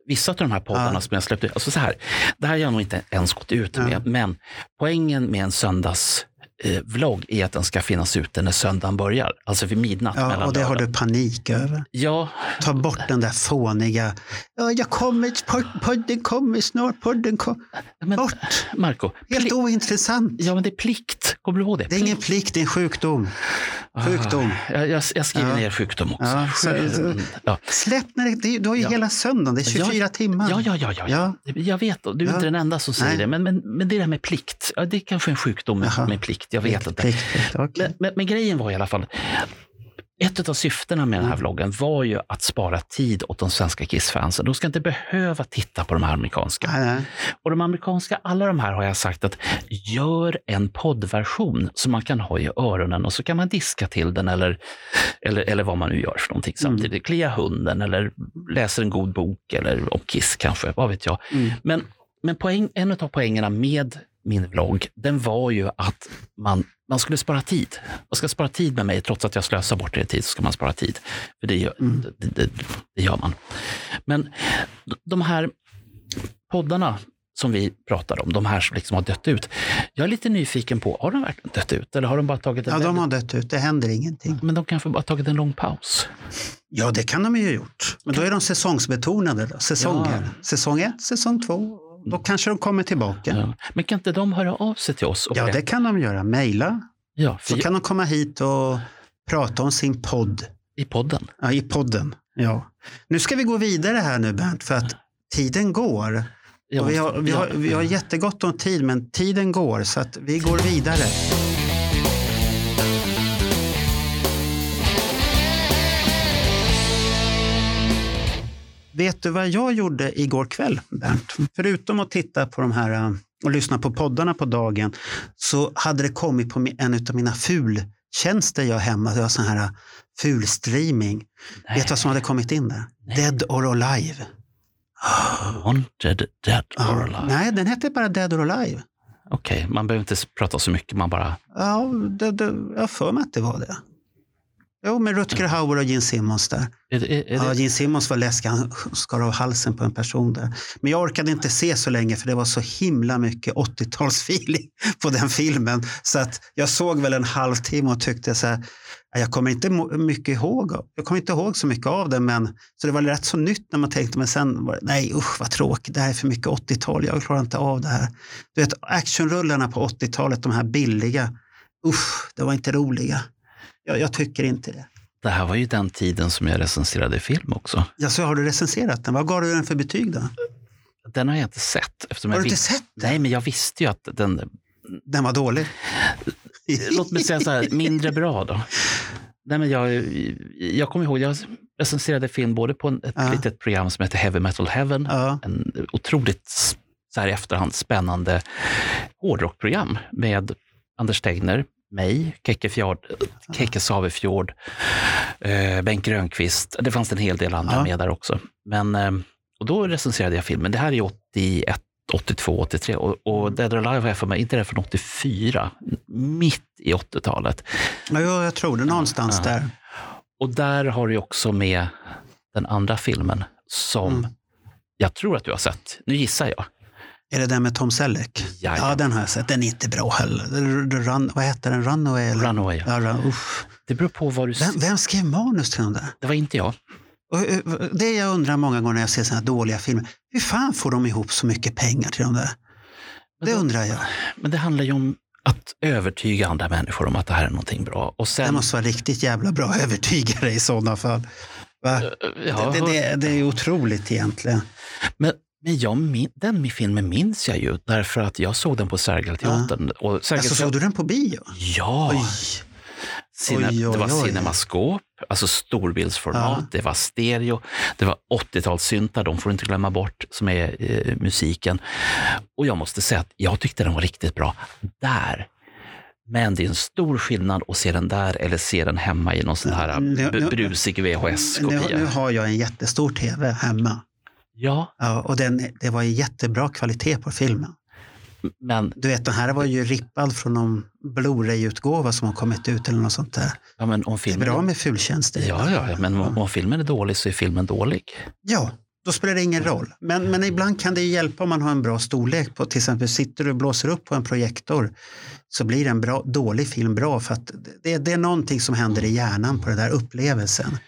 vissa av de här poddarna Ja. som jag släppte, alltså så här, det här har jag nog inte ens gått ut Ja. med, men poängen med en söndags eh, vlogg är att den ska finnas ute när söndagen börjar, alltså vid midnatt. Ja, och det har du panik över. Ja, Ta bort den där fåniga. Ja, jag kommer, pod- podden kommer snart, podden kommer. Bort! Marco, Helt ointressant. ja men det är plikt, kommer du ihåg det? Det är ingen plikt, det är en sjukdom. Sjukdom. Ah, jag, jag, skriver Ja. ner sjukdom också. Ja, så- ja. Släpp när det, du har ju Ja. hela söndagen, det är 24 timmar. Ja, ja, ja, ja, Ja. ja. Jag vet, du är Ja. inte den enda som säger det. Men, men, men det där med plikt, ja, det är kanske en sjukdom Jaha. med plikt. Jag vet inte. Plikt, plikt. Men, men, men grejen var i alla fall, ett av syftena med den Mm. här vloggen var ju att spara tid åt de svenska Kiss-fansen. De ska inte behöva titta på de här amerikanska. Nej, nej. Och de amerikanska, alla de här har jag sagt att gör en poddversion som man kan ha i öronen och så kan man diska till den eller, eller, eller vad man nu gör för någonting Mm. samtidigt. Klia hunden eller läser en god bok eller om Kiss kanske, vad vet jag. Mm. Men, men poäng, en av poängerna med min vlogg, den var ju att man, man skulle spara tid. Man ska spara tid med mig, trots att jag slösar bort er tid så ska man spara tid. För det gör, Mm. det, det, det gör man. Men de här poddarna som vi pratar om, de här som liksom har dött ut. Jag är lite nyfiken på, har de verkligen dött ut? Eller har de bara tagit en, Ja, de har dött ut, det händer ingenting. men de kanske bara tagit en lång paus? Ja, det kan de ju ha gjort. Men då är de säsongsbetonade. Då. Säsonger. Ja. Säsong ett, säsong två. Då kanske de kommer tillbaka. Ja. Men kan inte de höra av sig till oss? Ja, berätta? det kan de göra. Mejla. ja Så kan de komma hit och prata om sin podd. I podden. Ja, I podden. Ja. Nu ska vi gå vidare här nu Bernt, för att tiden går. Jag Och vi, har, vi, har, ja. vi har jättegott om tid, men tiden går så att vi går vidare. Vet du vad jag gjorde igår kväll, Bernt? Förutom att titta på de här eh, och lyssna på poddarna på dagen så hade det kommit på en av mina fultjänster jag har hemma. Det var sån här eh, fulstreaming. Nej. Vet du vad som hade kommit in där? Nej. Dead or Alive. Wanted, dead or alive. nej, den hette bara Dead or Alive. Okej, man behöver inte prata så mycket, man bara... Ja, det, det, jag har för mig att det var det. Jo, med Rutger Hauer och Gene Simmons där. Är, det- är, är Ja, Gene Simmons var läskig. Han skar av halsen på en person där. Men jag orkade inte se så länge för det var så himla mycket 80-talsfeeling på den filmen. Så att jag såg väl en halvtimme och tyckte så här, "Ja, jag kommer inte mycket ihåg. Jag kommer inte ihåg så mycket av det, men så det var rätt så nytt när man tänkte, men sen var det, nej usch vad tråkigt, det här är för mycket 80-tal, jag klarar inte av det här. Du vet actionrullarna på 80-talet, de här billiga, usch, det var inte roliga. Jag, jag tycker inte det. det här var ju den tiden som jag recenserade film också. Ja, så har du recenserat den? Vad gav du den för betyg då? Den har jag inte sett. Eftersom Har jag du inte sett den? Nej, men jag visste ju att den... Den var dålig. Låt mig säga så här, mindre bra då. Nej, men jag, jag kommer ihåg, jag recenserade film både på en, ett Ja. litet program som heter Heavy Metal Heaven, Ja, en otroligt så här i efterhand spännande hårdrockprogram med Anders Tegner, mig, Kekke, Kekke Savefjord, eh, Bengt Grönqvist. Det fanns en hel del andra Ja. med där också. Men, eh, och då recenserade jag filmen. Det här är 81, 82, 83 och, och Dead or Alive har jag för mig, inte det från 84, mitt i 80-talet. ja jag tror det. Någonstans Ja. där. Och där har du också med den andra filmen som Mm. jag tror att du har sett. Nu gissar jag. Är det den med Tom Selleck? Jajamän. Ja, den har jag sett. Den är inte bra heller. Run, vad heter den? Runaway? Eller? Runaway. Ja, run, usch. Det beror på vad du... Vem, vem skrev manus till den där? Det var inte jag. Eh, det jag undrar många gånger när jag ser såna här dåliga filmer. Hur fan får de ihop så mycket pengar till de där? Men Det då- undrar jag. Men det handlar ju om att övertyga andra människor om att det här är någonting bra. Och Det sen... måste vara riktigt jävla bra övertygare i sådana fall. Ja, Det, det, det är otroligt egentligen. Men, men jag min, den filmen minns jag ju därför att jag såg den på Sergelteatern. Och Alltså, Sergelteatern såg du den på bio? Ja! Oj. Cine, Oj, oj, det var oj. cinemaskop, alltså storbildsformat, Ja. det var stereo, det var 80-talssyntar, de får du inte glömma bort, som är eh, musiken. Och jag måste säga att jag tyckte den var riktigt bra där. Men det är en stor skillnad att se den där eller se den hemma i någon sån här Nu- nu- brusig Nu, nu VHS-kopia. har jag en jättestor tv hemma. Ja, Ja, och den, det var jättebra kvalitet på filmen. men, Du vet, den här var ju rippad från någon Blu-ray-utgåva som har kommit ut eller något sånt där. ja, men om Det är filmen... bra med fultjänster. Ja, ja, ja, men om, om filmen är dålig så är filmen dålig. Ja, då spelar det ingen roll. Men, men ibland kan det ju hjälpa om man har en bra storlek på till exempel sitter du och blåser upp på en projektor så blir en bra, dålig film bra för att det, det är någonting som händer i hjärnan på den där upplevelsen.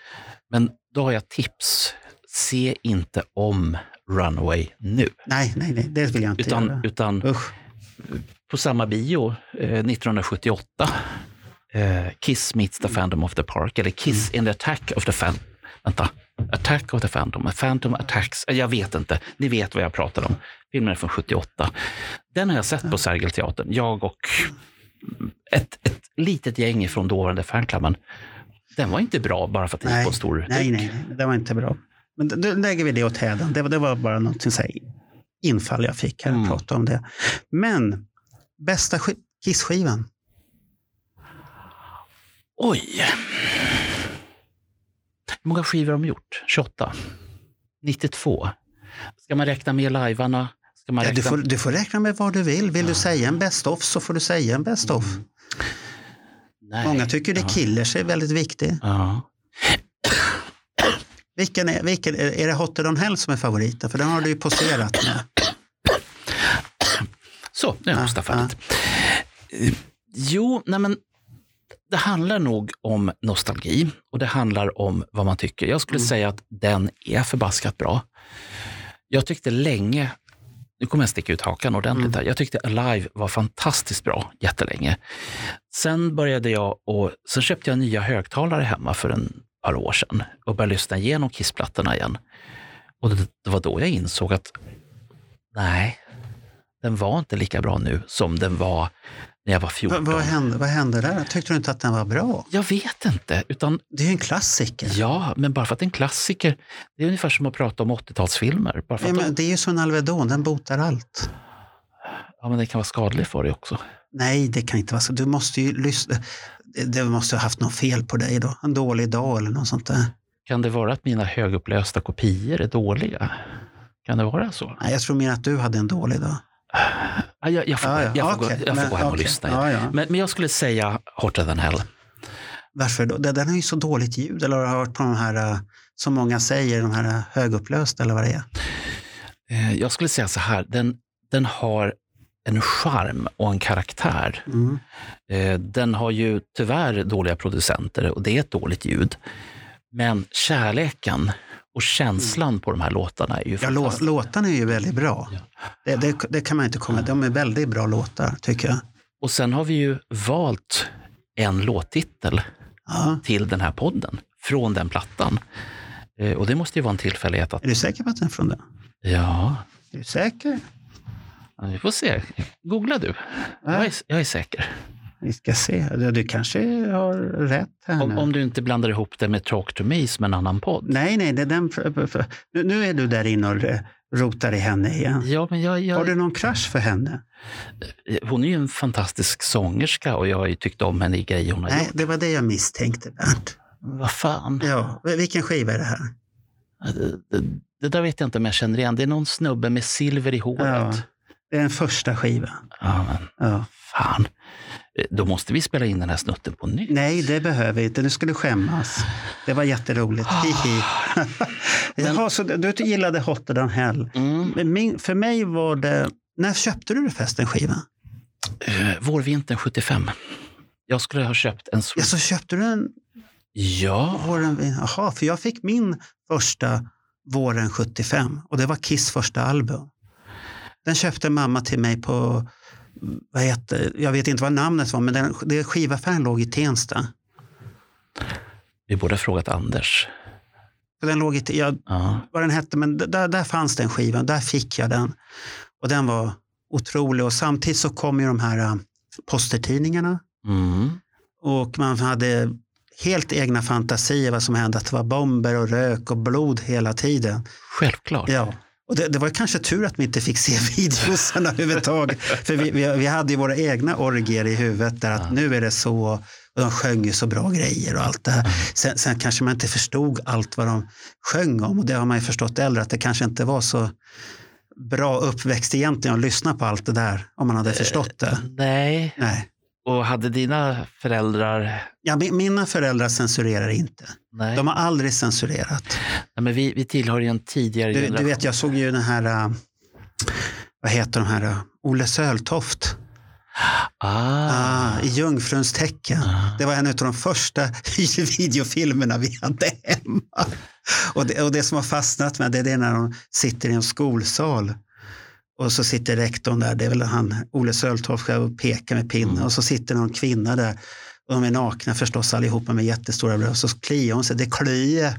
Men då har jag tips. Se inte om Runaway nu. Nej, nej, nej, det vill jag inte Utan, göra. utan Usch. på samma bio eh, 1978, eh, Kiss meets the Phantom of the Park, eller Kiss Mm. in the Attack of the Phantom. Vänta, Attack of the Phantom, Phantom Attacks, eh, jag vet inte, ni vet vad jag pratar om. Filmen är från 78. Den har jag sett på Sergelteatern, jag och ett, ett litet gäng från dåvarande fanklubben. Den var inte bra bara för att den gick på en stor nej, nej, nej, det var inte bra. Men då lägger vi det åt hädan. Det, var- det var bara någonting så här, infall jag fick här Mm. prata om det. Men bästa sk- Kiss-skivan? Oj! Hur många skivor har de gjort? 28? 92? Ska man räkna med livearna? Ska man Ja, räkna... du, får, du får räkna med vad du vill. Vill du säga en best of så får du säga en best of. Nej. Många tycker det Ja. Killers är väldigt viktig. Ja. Vilken är, vilken, är är det Hotter Than Hell som är favoriten? För den har du ju poserat med. Så, nu har jag Ja, färdigt. Eh, Jo, nej men det handlar nog om nostalgi och det handlar om vad man tycker. Jag skulle Mm. säga att den är förbaskat bra. Jag tyckte länge, nu kommer jag sticka ut hakan ordentligt Mm. här, jag tyckte Alive var fantastiskt bra jättelänge. Sen började jag och sen köpte jag nya högtalare hemma för en par år sedan och började lyssna igenom Kissplattorna igen. Och det, det var då jag insåg att nej, den var inte lika bra nu som den var när jag var 14. Vad, vad, hände, vad hände där? Tyckte du inte att den var bra? Jag vet inte, utan Det är ju en klassiker. ja, men bara för att det är en klassiker, det är ungefär som att prata om 80-talsfilmer. Bara men de, det är ju som en Alvedon, den botar allt. ja, men det kan vara skadligt för dig också. Nej, det kan inte vara så. Du måste ju lyssna. Det- måste ha haft något fel på dig då. En dålig dag eller något sånt där. Kan det vara att mina högupplösta kopior är dåliga? Kan det vara så? Nej, jag tror mer att du hade en dålig dag. Ja, jag, jag får, Ja, ja, jag får, okej. gå, jag får Men- gå hem och okej. lyssna. Ja. Men, men jag skulle säga Hotter than Hell. Varför då? Den den har ju så dåligt ljud. Eller har du hört på de här, eh, som många säger, de här eh, högupplösta eller vad det är? Eh, Jag skulle säga så här, den, den har en charm och en karaktär. Mm. Eh, Den har ju tyvärr dåliga producenter och det är ett dåligt ljud. Men kärleken och känslan på de här låtarna är ju Ja, lå, låtarna är ju väldigt bra. Det, det, det kan man inte komma De är väldigt bra låtar, tycker jag. Och sen har vi ju valt en låttitel Ja. till den här podden från den plattan. Eh, Och det måste ju vara en tillfällighet att, Är du säker på att den är från den? ja, Är du säker? Vi får se. Googla du. Jag är, jag är säker. Vi ska se. Du, kanske har rätt här Om, nu. om du inte blandar ihop det med Talk to Me som en annan podd. Nej, nej, det är den, nu, nu är du där inne och eh, rotar i henne igen. Ja, men jag, jag, Har du någon crush för henne? Hon är ju en fantastisk sångerska och jag har ju tyckt om henne i grejer hon har Nej, gjort. det var det jag misstänkte, Bernt. Vad fan? Ja, vilken skiva är det här? Det, det, det där vet jag inte om jag känner igen. Det är någon snubbe med silver i håret. Ja, det är en första skiva. Ja, men Ja. fan. Eh, Då måste vi spela in den här snutten på nytt. Nej, det behöver vi inte. Du skulle skämmas. Det var jätteroligt. Hihi. Jaha, så du gillade Hotter than hell. Mm. Men Min, för mig var det... När köpte du förresten skivan? Eh, Vårvintern 75. Jag skulle ha köpt en... Ja, så köpte du den Ja, våren... Jaha, för jag fick min första våren 75 och det var Kiss första album. Den köpte mamma till mig på, vad heter, jag vet inte vad namnet var, men den, det skivaffären låg i Tensta. vi borde ha frågat Anders. Den låg i, jag, Ja. vad den hette, men där, där fanns den skivan, där fick jag den. Och den var otrolig och samtidigt så kom ju de här äh, postertidningarna Mm. och man hade helt egna fantasier vad som hände, att det var bomber och rök och blod hela tiden. Självklart. Ja. Och det, det var kanske tur att vi inte fick se videosen överhuvudtaget. För vi, vi, vi hade ju våra egna orgier i huvudet där att nu är det så. Och de sjöng ju så bra grejer och allt det här. Sen, sen kanske man inte förstod allt vad de sjöng om. Och det har man ju förstått äldre att det kanske inte var så bra uppväxt egentligen att lyssna på allt det där. Om man hade förstått det. Nej. Nej. Och hade dina föräldrar... Ja, mi- mina föräldrar censurerar inte. Nej. De har aldrig censurerat. Nej, men vi, vi tillhör ju en tidigare Du, generation. du vet, jag såg ju den här, äh, vad heter de här, äh, Olle Söltoft. Ah. Ah, I Jungfruns tecken. Det var en av de första videofilmerna vi hade hemma. Och det, och det som har fastnat med det, det är när de sitter i en skolsal. Och så sitter rektorn där, det är väl han, Olle Söltoft, och pekar med pinnen. Och så sitter någon kvinna där. Och de är nakna förstås allihopa med jättestora bröst. Så kliar hon sig, det kliar.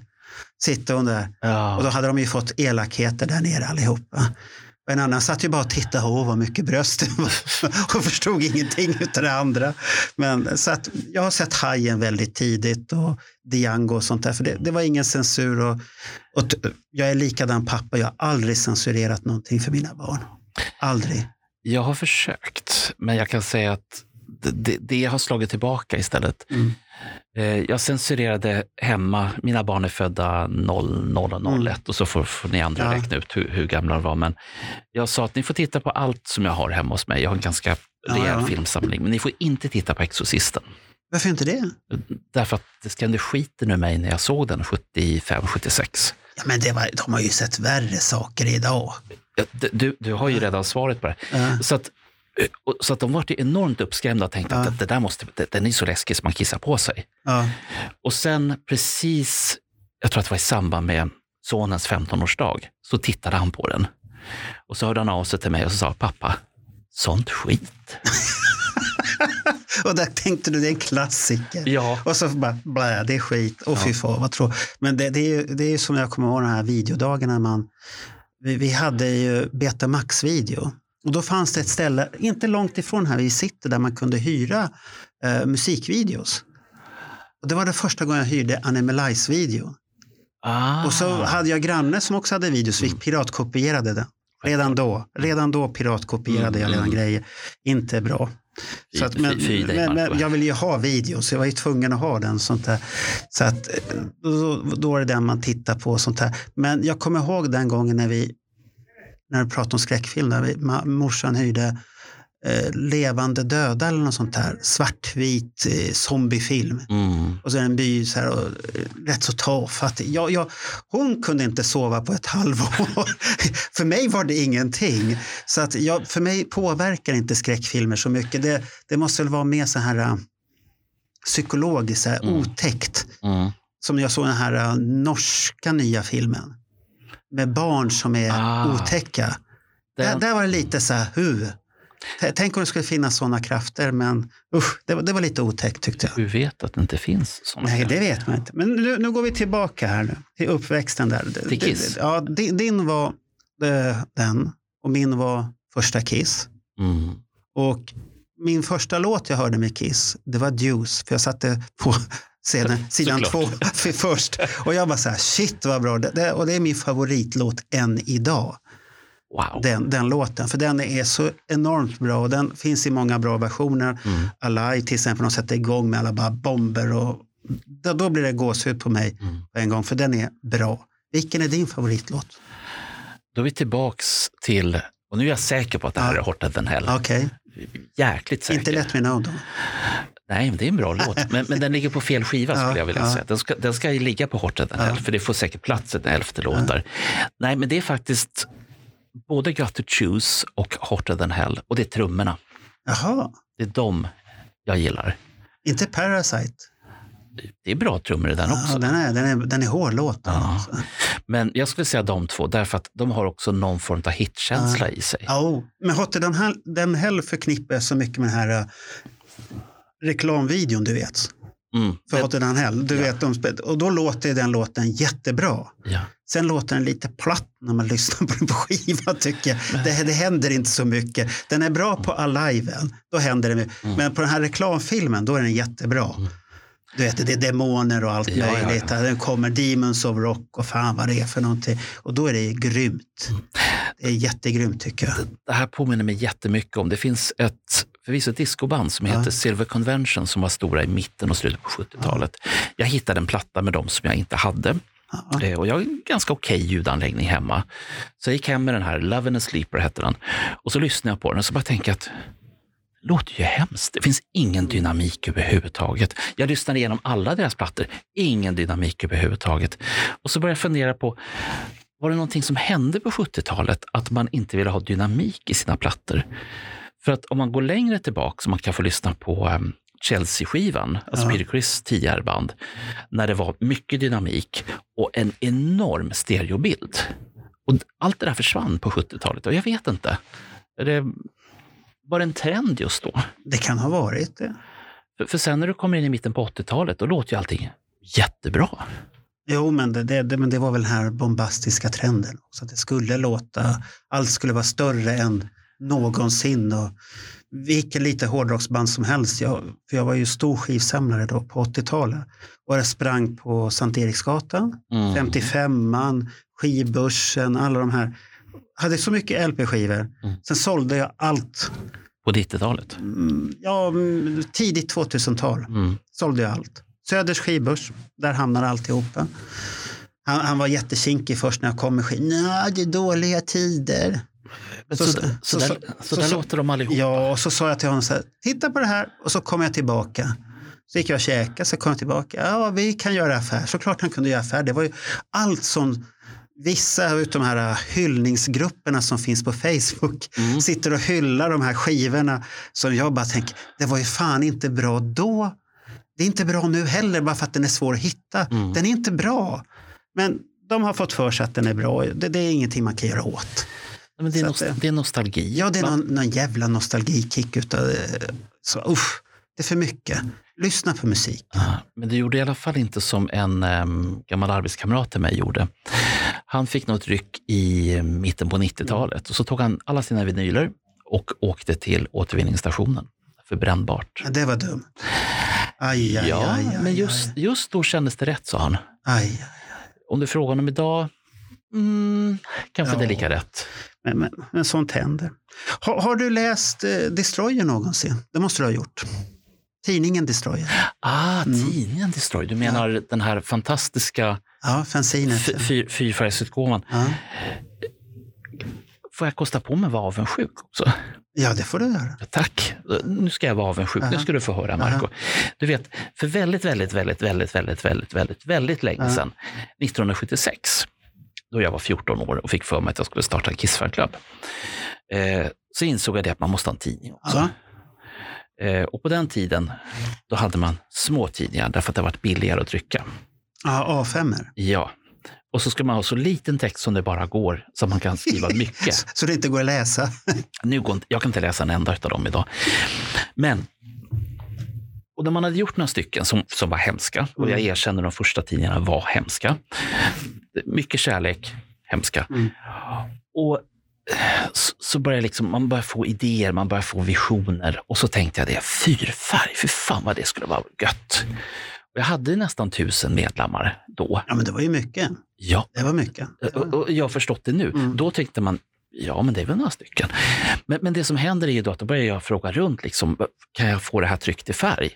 Sitter hon där. Ja. Och då hade de ju fått elakheter där nere allihopa. Och en annan satt ju bara och tittade, åh vad mycket bröst det var. och förstod ingenting utav det andra. Men så att jag har sett Hajen väldigt tidigt och Django och sånt där. För det, det var ingen censur. Och, och jag är likadan pappa, jag har aldrig censurerat någonting för mina barn. Aldrig. Jag har försökt, men jag kan säga att det, det, det har slagit tillbaka istället. Mm. Eh, Jag censurerade hemma. Mina barn är födda 00 och 01 och så får, får ni andra. Ja. räkna ut hur, hur gamla de var. Men jag sa att ni får titta på allt som jag har hemma hos mig. Jag har en ganska Ja, rejäl ja. filmsamling, men ni får inte titta på Exorcisten. Varför inte det? Därför att det skrämde skiten ur mig när jag såg den 75, 76. Ja, men det var, de har ju sett värre saker idag. Ja, Du, du har ju redan svaret på det. Ja. Så att, så att de var enormt uppskrämda och tänkte Ja. att det, där måste, den är så läskig så man kissar på sig. Ja. Och sen precis, jag tror att det var i samband med sonens 15-årsdag, så tittade han på den. Och så hörde han av sig till mig och så sa, pappa, sånt skit. Och där tänkte du, det är en klassiker. Ja. Och så bara, blä, det är skit. Och fy fan, vad tror Men det, det, är ju, det är ju som jag kommer ihåg de här videodagarna. Man, vi, vi hade ju Betamax-video. Och då fanns det ett ställe, inte långt ifrån här vi sitter, där man kunde hyra eh, musikvideos. Och det var det första gången jag hyrde Animalize-video. Ah. Och så hade jag granne som också hade videos, vi piratkopierade den. Redan då, redan då piratkopierade jag redan Mm. grejer. Inte bra. Så att, men, men, men jag ville ju ha videos, så jag var ju tvungen att ha den. Sånt där. Så att, eh, då, då är det den man tittar på. Sånt där. Men jag kommer ihåg den gången när vi, när du pratade om skräckfilm, där vi, ma, morsan hyrde eh, Levande döda eller något sånt där. Svartvit eh, zombiefilm. Mm. Och så är det en by så här, och, eh, rätt så tafatt. Jag, jag, hon kunde inte sova på ett halvår. för mig var det ingenting. Så att jag, för mig påverkar inte skräckfilmer så mycket. Det, det måste väl vara mer så här uh, psykologiskt, så här, Mm. otäckt. Mm. Som jag såg den här uh, norska nya filmen. Med barn som är Ah. otäcka. Där, Den, där var det lite så här, hu. T- Tänk om det skulle finnas sådana krafter, men usch, det, var- det var lite otäckt tyckte jag. du vet att det inte finns sådana. Nej, det vet man inte. Men nu, nu går vi tillbaka här nu, till uppväxten där. Till Kiss. Ja, din, din var eh, den och min var första Kiss. Mm. Och min första låt jag hörde med Kiss, det var Deuce, för jag satte på scenen, sidan två för först. Och jag var så här, shit vad bra. Det, det, och det är min favoritlåt än idag. Wow. Den, den låten, för den är så enormt bra och den finns i många bra versioner. Mm. Alive till exempel, de sätter igång med alla bara bomber och då, då blir det gåshud på mig Mm. på en gång, för den är bra. Vilken är din favoritlåt? Då är vi tillbaks till, och nu är jag säker på att det här Ja. är Hotter than Hell. Okej, Jäkligt säker. inte Let Me Know då. Nej, men det är en bra låt. Men, men den ligger på fel skiva Ja, skulle jag vilja ja. säga. Den ska, den ska ju ligga på Hotter than Ja. Hell, för det får säkert plats en elfte låt där. Nej, men det är faktiskt både Got to Choose och Hotter than Hell. Och det är trummorna. Jaha, Det är de jag gillar. inte Parasite. Det är bra trummor i den också. Ja, den, är, den, är, den är hård låt. Ja. Alltså. Men jag skulle säga de två, därför att de har också någon form av hitkänsla i sig. Ja, oh. Men Hotter den, den Hell förknippar jag så mycket med den här uh, reklamvideon du vet. Mm. För den Hell. Du Ja. vet, de, och då låter den låten jättebra. Ja. Sen låter den lite platt när man lyssnar på den på skiva tycker jag. Det, det händer inte så mycket. Den är bra på Aliven, då händer det mycket. Mm. Men på den här reklamfilmen, då är den jättebra. Du vet, det är demoner och allt Ja, ja, ja. möjligt. Den kommer Demons of Rock och fan vad det är för någonting. Och då är det grymt. Mm. Det är jättegrymt tycker jag. Det här påminner mig jättemycket om, det finns ett förvisso ett discoband som heter Silver Convention som var stora i mitten och slutet på 70-talet. Jag hittade en platta med dem som jag inte hade. Ja. Eh, Och jag har en ganska okej ljudanläggning hemma. Så jag gick hem med den här, Love and a Sleeper hette den. Och så lyssnade jag på den och så bara tänkte att det låter ju hemskt. Det finns ingen dynamik överhuvudtaget. Jag lyssnade igenom alla deras plattor. Ingen dynamik överhuvudtaget. Och så började jag fundera på, var det någonting som hände på 70-talet att man inte ville ha dynamik i sina plattor? För att om man går längre tillbaka, så man kan få lyssna på um, Chelsea-skivan, alltså Ja. Peter Criss tidigare band, när det var mycket dynamik och en enorm stereobild. Och allt det där försvann på 70-talet och jag vet inte. Det, var det en trend just då? Det kan ha varit det. För, för sen när du kommer in i mitten på 80-talet, då låter ju allting jättebra. Jo, men det, det, det, men det var väl den här bombastiska trenden. Så att det skulle låta, allt skulle vara större än någonsin. Och vilken lite hårdrocksband som helst. Jag, för jag var ju stor skivsamlare då på 80-talet. Och jag sprang på Sankt Eriksgatan, Mm. 55an, skivbörsen, alla de här. Hade så mycket LP-skivor. Mm. Sen sålde jag allt. På 90-talet. Mm, Ja, mm, tidigt 2000-tal Mm. sålde jag allt. Söders skivbörs, där hamnade alltihopa. Han, han var jättekinkig först när jag kom med skivor. Nej, det är dåliga tider. Men Så- Så, så- så, där, så, där låter de allihop. Ja, och så sa jag till honom så här, titta på det här och så kom jag tillbaka. Så gick jag och käkade, så kom jag tillbaka. Ja, vi kan göra affär. Såklart han kunde göra affär. Det var ju allt som vissa av de här hyllningsgrupperna som finns på Facebook Mm. sitter och hyllar de här skivorna som jag bara tänker, det var ju fan inte bra då. Det är inte bra nu heller bara för att den är svår att hitta. Mm. Den är inte bra. Men de har fått för sig att den är bra. Det, det är ingenting man kan göra åt. Men det, är att det- är nostalgi. Ja, det är någon, någon jävla nostalgikick utav. Så usch, det är för mycket. Lyssna på musik. Ja, Men det gjorde i alla fall inte som en um, gammal arbetskamrat till mig gjorde. Han fick något ryck i mitten på 90-talet och så tog han alla sina vinyler och åkte till återvinningsstationen för brännbart. Det var dumt. Aj, aj, ja, aj, men just, just då kändes det rätt, sa han. Om du frågar honom idag, mm, kanske Ja. det är lika rätt. Men, men, men sånt händer. Har, har du läst eh, Destroyer någonsin? Det måste du ha gjort. Tidningen Destroyer. Ah, Mm. tidningen Destroy. Du menar den här fantastiska Ja, fanzinet. fyrfärgsutgåvan. Ja. Får jag kosta på mig att vara avundsjuk också? Ja, det får du göra. Tack. Nu ska jag vara avundsjuk. Nu Aha. ska du få höra, Marco. Du vet, för väldigt, väldigt, väldigt, väldigt, väldigt, väldigt, väldigt, väldigt länge Ja. sedan, 1976, då jag var 14 år och fick för mig att jag skulle starta en Kissfanklubb, eh, så insåg jag det att man måste ha en tidning också. Eh, och på den tiden, då hade man små tidningar därför att det var billigare att trycka. Ja, A5. Ja. Och så ska man ha så liten text som det bara går, så man kan skriva mycket. Så det inte går att läsa. Nu går inte, jag kan inte läsa en enda av dem idag. Men, och när man hade gjort några stycken som, som var hemska, och jag erkänner de första tidningarna var hemska. Mycket kärlek, hemska. Mm. Och så, börjar liksom, man börjar få idéer, man börjar få visioner. Och så tänkte jag det, fyrfärg, för fan vad det skulle vara gött. Jag hade nästan tusen medlemmar då. Ja, men det var ju mycket. Ja, Det var mycket. Det och, var... och jag har förstått det nu. Mm. Då tyckte man, ja men det är väl några stycken. Men, men det som händer är ju då att då börjar jag fråga runt, liksom, kan jag få det här tryckt i färg?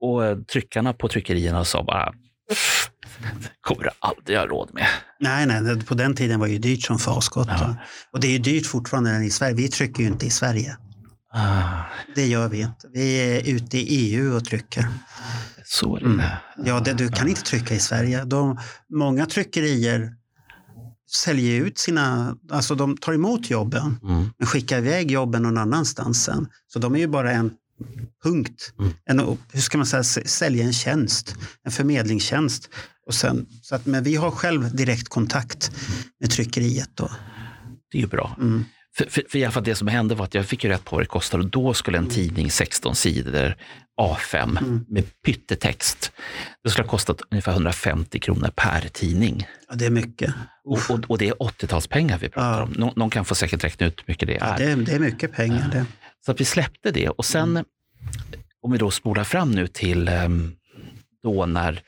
Och eh, tryckarna på tryckerierna sa bara, "Pff, det kommer du aldrig ha råd med. Nej, nej, det- på den tiden var det ju dyrt som farskott. Ja. Och det är ju dyrt fortfarande i Sverige. Vi trycker ju inte i Sverige. Ah, Det gör vi inte. Vi är ute i EU och trycker. Så är det. Mm. Ja, det, du kan inte trycka i Sverige. De, många tryckerier säljer ut sina, alltså de tar emot jobben Mm. men skickar iväg jobben någon annanstans sen. Så de är ju bara en punkt. Mm. En, hur ska man säga, sälja en tjänst, en förmedlingstjänst. Och sen, så att, men vi har själv direkt kontakt med tryckeriet. Då. Det är ju bra. Mm. För, för, för fall det som hände var att jag fick ju rätt på vad det kostade och då skulle en tidning 16 sidor A5 Mm. med pyttetext, det skulle ha kostat ungefär 150 kronor per tidning. Ja, det är mycket. Och, och, och det är 80-talspengar vi pratar Ja. om. Nå, någon kan få säkert räkna ut hur mycket det är. Det är, det är mycket pengar. Det. Så att vi släppte det och sen, om vi då spolar fram nu till ehm, då när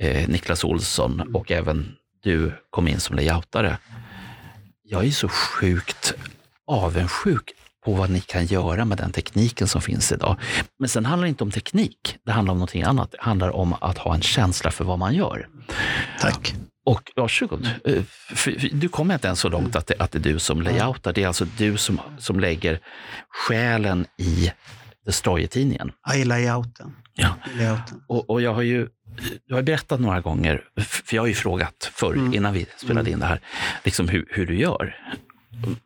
eh, Niklas Olsson och även du kom in som layoutare. Jag är så sjukt avundsjuk på vad ni kan göra med den tekniken som finns idag. Men sen handlar det inte om teknik, det handlar om någonting annat. Det handlar om att ha en känsla för vad man gör. Tack. Och varsågod. Eh, Du kommer inte ens så långt att det, att det är du som layoutar. Det är alltså du som, som lägger själen i Destroyer-tidningen. Ja, i layouten. Ja. I layouten. Och, och jag har ju jag har berättat några gånger, för jag har ju frågat förr, Mm. innan vi spelade in det här, liksom hur, hur du gör.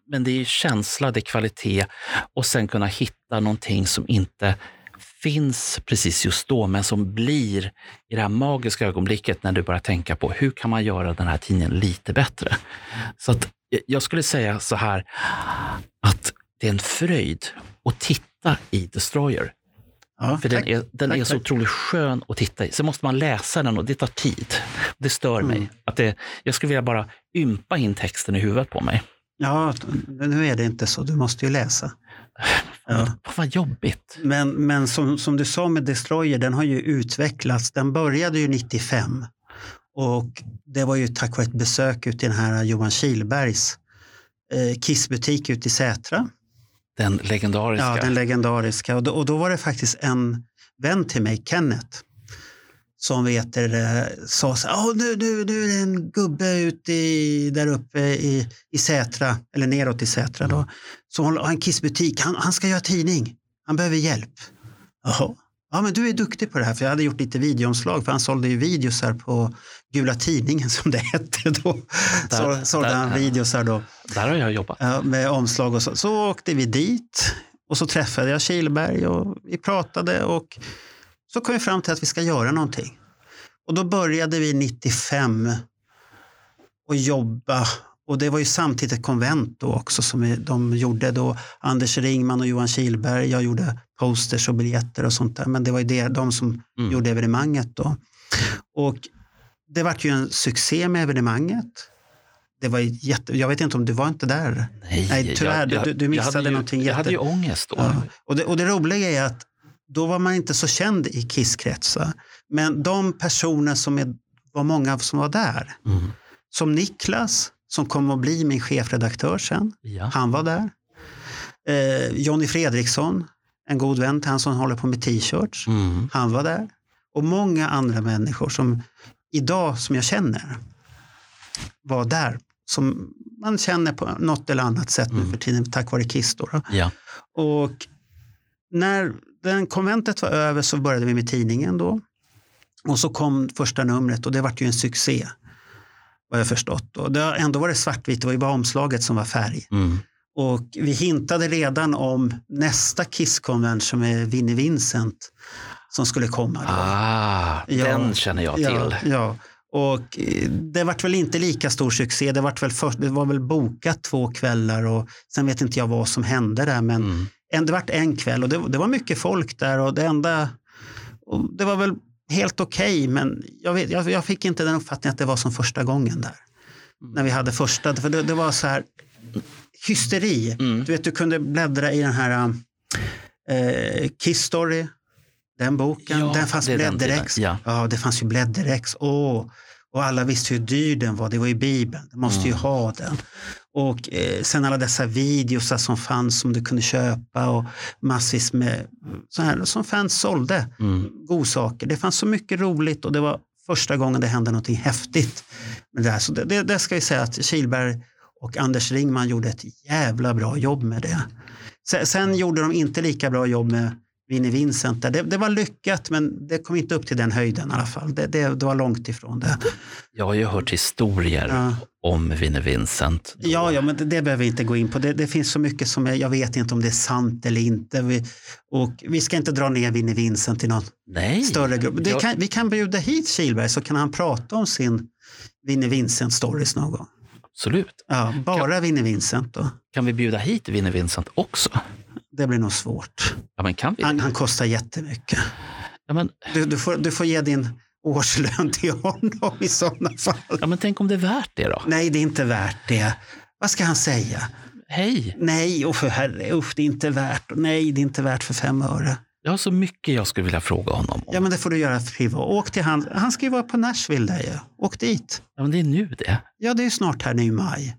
Men det är känsla, det är kvalitet och sen kunna hitta någonting som inte finns precis just då, men som blir i det här magiska ögonblicket när du börjar tänka på hur kan man göra den här tidningen lite bättre. Så att jag- skulle säga så här att det är en fröjd att titta i Destroyer. Ja, För den är, den Tack, är så tack. otroligt skön att titta i. Sen måste man läsa den och det tar tid. Det stör Mm. mig. Att det, jag skulle vilja bara ympa in texten i huvudet på mig. Ja, nu är det inte så. Du måste ju läsa. Ja. Vad jobbigt. Men, men som, som du sa med Destroyer, den har ju utvecklats. Den började ju 95 och det var ju tack vare ett besök ute i den här Johan Kihlbergs eh, Kissbutik ute i Sätra. Den legendariska. Ja, den legendariska. Och då, och då var det faktiskt en vän till mig, Kenneth, som vet det, sa så här, "Åh, nu, nu, nu är det en gubbe ute i, där uppe i, i Sätra, eller neråt i Sätra då, som har en kissbutik. Han, han ska göra tidning. Han behöver hjälp. Jaha. Ja, men du är duktig på det här, för jag hade gjort lite videoomslag, för han sålde ju videosar på Gula Tidningen som det hette då. Där- Så, sålde där- han videosar då. Där har jag jobbat. Ja, med omslag och så. Så åkte vi dit och så träffade jag Kihlberg och vi pratade och så kom vi fram till att vi ska göra någonting. Och då började vi 95 och jobba. Och det var ju samtidigt ett konvent då också som de gjorde då. Anders Ringman och Johan Kihlberg. Jag gjorde posters och biljetter och sånt där. Men det var ju det, de som Mm. gjorde evenemanget då. Och det vart ju en succé med evenemanget. Det var jätte... Jag vet inte om du var inte där? Nej, Nej, tyvärr, du- du- du jag missade hade ju, någonting Jag jätte- hade ju ångest då. Ja. Och, det, och det roliga är att då var man inte så känd i Kisskretsar. Men de personer som är, var många som var där, Mm. som Niklas, som kom att bli min chefredaktör sen, Ja. han var där. Eh, Jonny Fredriksson, en god vän till han som håller på med t-shirts, Mm. han var där. Och många andra människor som idag, som jag känner, var där. Som man känner på något eller annat sätt nu för tiden tack vare Kiss. Då, då. Ja. Och när den konventet var över så började vi med tidningen då. Och så kom första numret och det vart ju en succé. Vad jag förstått. Och det ändå varit svartvitt, det var ju bara omslaget som var färg. Mm. Och vi hintade redan om nästa Kiss-konvent som är Vinnie Vincent som skulle komma. Då. Ah, Ja. den känner jag till. Ja, ja. Och eh, det vart väl inte lika stor succé. Det, vart väl först, det var väl bokat två kvällar och sen vet inte jag vad som hände där. Men Mm. En, det vart en kväll och det, det var mycket folk där och det enda... Och det var väl helt okej men jag, vet, jag, jag fick inte den uppfattningen att det var som första gången där. När vi hade första, för det, det var så här hysteri. Mm. Du vet, du kunde bläddra i den här eh, Kiss Story, den boken. Ja, den fanns blädderex. tiden, Ja. det fanns ju blädderex. Åh. Och alla visste hur dyr den var. Det var i Bibeln. Du måste ju Mm. ha den. Och eh, sen alla dessa videos som fanns som du kunde köpa och massvis med så här, som fans sålde. Mm. Godsaker. Det fanns så mycket roligt och det var första gången det hände någonting häftigt. Med det, här. Så det, det, det ska vi säga att Kilberg och Anders Ringman gjorde ett jävla bra jobb med det. Sen, sen gjorde de inte lika bra jobb med Vinnie Vincent. Det, det var lyckat men det kom inte upp till den höjden i alla fall. Det, det, det var långt ifrån det. Jag har ju hört historier Ja. om Vinnie Vincent. Ja, ja men det, behöver vi inte gå in på. Det, finns så mycket som jag, jag vet inte om det är sant eller inte. Vi, och vi ska inte dra ner Vinnie Vincent i någon Nej. större grupp. Jag- kan, vi kan bjuda hit Kilberg så kan han prata om sin Vinnie Vincent stories någon gång. Absolut. Ja, bara Vinnie Vincent då. Kan vi bjuda hit Vinnie Vincent också? Det blir nog svårt. Ja, men kan vi? Han, han kostar jättemycket. Ja, men, Du, du, får, du får ge din årslön till honom i sådana fall. ja, men tänk om det är värt det då? Nej, det är inte värt det. Vad ska han säga? Hej, Nej, och för herre, usch, det är inte värt. Nej, det är inte värt för fem öre. jag har så mycket jag skulle vilja fråga honom om. Ja, men det får du göra privat. Åk till han. Han ska ju vara på Nashville där ju. Åk dit. Ja, men det är nu det. Ja, det är ju snart här nu i maj.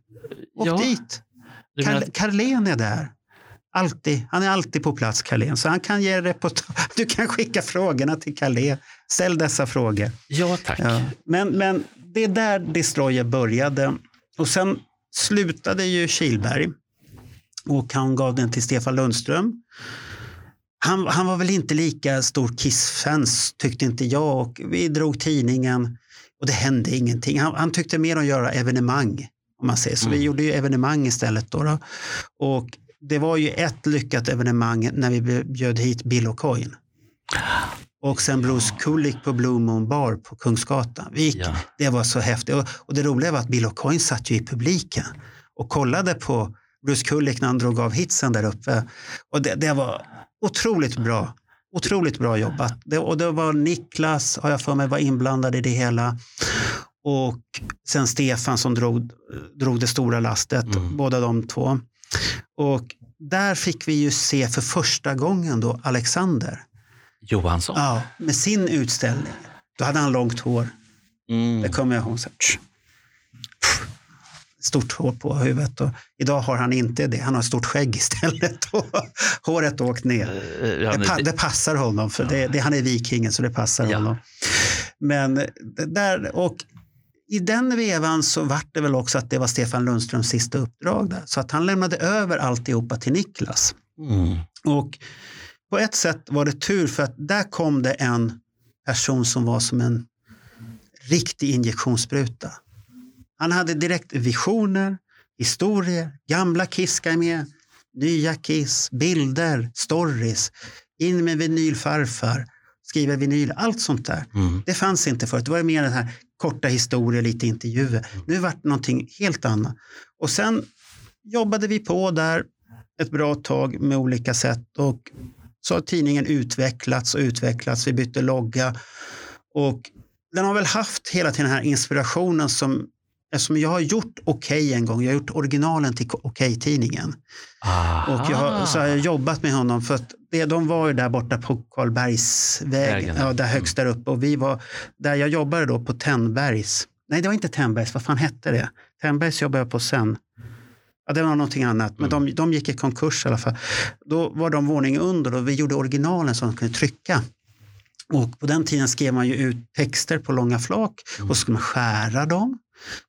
Åk Ja, dit. Kar- att, Carlén är där. Alltid. Han är alltid på plats, Carlén. Så han kan ge reportage. Du kan skicka frågorna till Carlén. Ställ dessa frågor. ja, tack. Ja. Men, men det är där Destroyer började. Och sen slutade ju Kilberg. Och han gav den till Stefan Lundström. Han, han var väl inte lika stor Kiss-fans tyckte inte jag. Och vi drog tidningen och det hände ingenting. Han, han tyckte mer om att göra evenemang. Om man säger. Så vi Mm. gjorde ju evenemang istället. Då, då. Och det var ju ett lyckat evenemang när vi bjöd hit Bill O'Coin. Och sen Bruce Kulick på Blue Moon Bar på Kungsgatan. Vi gick, Ja. Det var så häftigt. Och, och det roliga var att Bill O'Coin satt ju i publiken och kollade på Bruce Kulick när han drog av hitsen där uppe. Och det, det var otroligt bra. Otroligt bra jobbat. Det, och det var Niklas, har jag för mig, var inblandad i det hela. Och sen Stefan som drog, drog det stora lastet, Mm. båda de två. Och där fick vi ju se för första gången då Alexander. Johansson. Ja, med sin utställning. Då hade han långt hår. Mm. Det kommer jag ihåg. Så. Stort hår på huvudet. Och idag har han inte det. Han har stort skägg istället. Och håret åkt ner. Eh, ja, Det, pa det- passar honom. För det, det, han är vikingen så det passar Ja. honom. Men där, och i den vevan så vart det väl också att det var Stefan Lundströms sista uppdrag där. Så att han lämnade över alltihopa till Niklas. Mm. Och på ett sätt var det tur för att där kom det en person som var som en riktig injektionsspruta. Han hade direkt visioner, historier, gamla Kiss ska med, nya Kiss, bilder, stories, in med vinylfarfar, skriva vinyl, allt sånt där. Mm. Det fanns inte förut. Det var mer den här korta historier, lite intervjuer. Nu vart det någonting helt annat. Och sen jobbade vi på där ett bra tag med olika sätt och så har tidningen utvecklats och utvecklats. Vi bytte logga och den har väl haft hela tiden den här inspirationen som Eftersom jag har gjort Okej en gång, jag har gjort originalen till Okej-tidningen. Aha. Och jag har, så har jag jobbat med honom för att det, de var ju där borta på Karlbergsvägen, Vägen, ja. där högst där uppe. Och vi var, där jag jobbade då på Tenbergs. Nej, det var inte Tenbergs, vad fan hette det? Tenbergs jobbade jag på sen. Ja, det var någonting annat, men de, de gick i konkurs i alla fall. Då var de våning under och vi gjorde originalen som de kunde trycka. Och på den tiden skrev man ju ut texter på långa flak och så skulle man skära dem,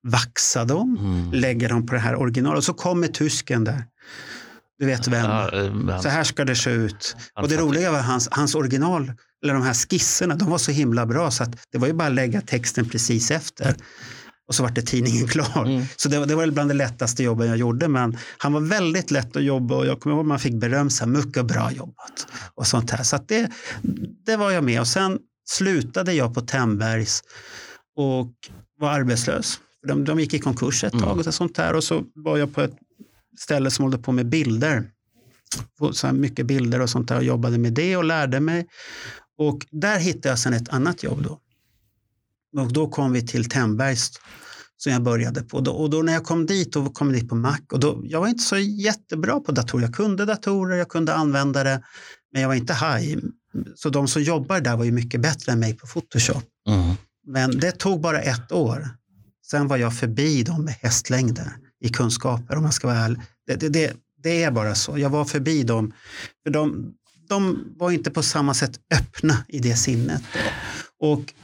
vaxa dem, Mm. lägga dem på det här originalet. Och så kommer tysken där. Du vet vem. Ja, eh, men- Så här ska det se ut. Och det roliga var hans, hans original, eller de här skisserna, de var så himla bra så att det var ju bara att lägga texten precis efter. Och så var det tidningen klar. Mm. Så det, var- det var bland det lättaste jobben jag gjorde. Men han var väldigt lätt att jobba och jag kommer ihåg att man fick beröm. Så här, mycket bra jobbat. Och sånt här. Så det, det var jag med. Och sen slutade jag på Tembergs och var arbetslös. De, de gick i konkurs ett Mm. tag och sånt där. Och så var jag på ett ställe som hållde på med bilder. Så här mycket bilder och sånt där och jobbade med det och lärde mig. Och där hittade jag sen ett annat jobb då. Och då kom vi till Tembergs som jag började på. Och då när jag kom dit, då kom jag dit på Mac. Och då, jag var inte så jättebra på datorer. Jag kunde datorer, jag kunde använda det, men jag var inte high. Så de som jobbar där var ju mycket bättre än mig på Photoshop. Mm. Men det tog bara ett år. Sen var jag förbi dem med hästlängder i kunskaper om man ska vara ärlig. Det, det, det, det är bara så. Jag var förbi dem. För de, de var inte på samma sätt öppna i det sinnet. Och,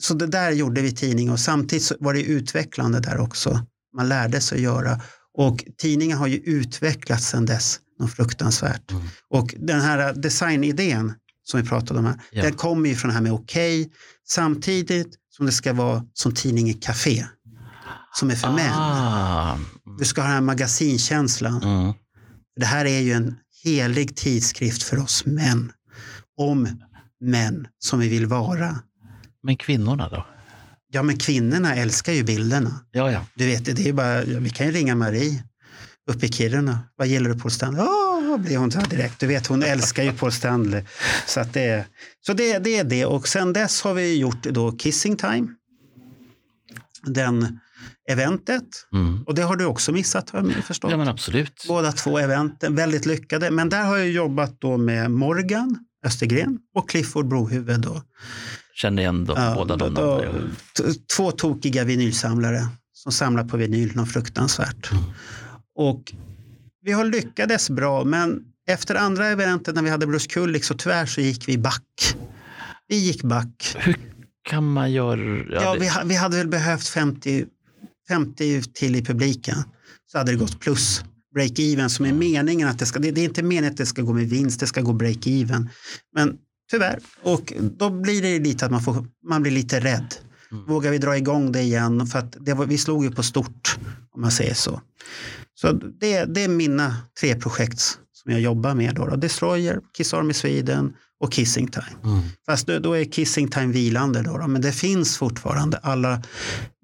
så det där gjorde vi tidning och samtidigt var det utvecklande där också. Man lärde sig att göra. Och tidningen har ju utvecklats sedan dess något fruktansvärt. Mm. Och den här designidén som vi pratade om här, Ja. den kommer ju från det här med okej, samtidigt som det ska vara som tidningen Café, som är för män. Ah. Du ska ha den här magasinkänslan. Mm. Det här är ju en helig tidskrift för oss män. Om män som vi vill vara. Men kvinnorna då? Ja, men kvinnorna älskar ju bilderna. Ja, ja. Du vet, det är bara, vi kan ju ringa Marie uppe i Kiruna. Vad gillar du Paul Stanley? Åh, blir hon så direkt. Du vet, hon älskar ju Paul Stanley. Så, att det, så det, det är det. Och sen dess har vi gjort då Kissing Time. Den eventet. Mm. Och det har du också missat har jag förstått. Ja, men absolut. Båda två eventen, väldigt lyckade. Men där har jag jobbat då med Morgan Östergren och Clifford Brohuvud. Då. Känner igen de, Ja, båda de då- namnen. Två tokiga vinylsamlare som samlar på vinyl något fruktansvärt. Mm. Och vi har lyckades bra, men efter andra eventet när vi hade Bruce Kulick så tyvärr så gick vi back. Vi gick back. Hur kan man göra? Ja, vi, vi hade väl behövt 50, 50 till i publiken. Så hade det gått plus. Break-even som är meningen att det ska, det, det är inte meningen att det ska gå med vinst, det ska gå break-even. Men tyvärr, och då blir det lite att man, får, man blir lite rädd. Mm. Vågar vi dra igång det igen? För att det var, vi slog ju på stort, om man säger så. Så det, det är mina tre projekt som jag jobbar med. Då, då. Destroyer, Kiss Army Sweden och Kissing Time. Mm. Fast då, då är Kissing Time vilande då, då, men det finns fortfarande. Alla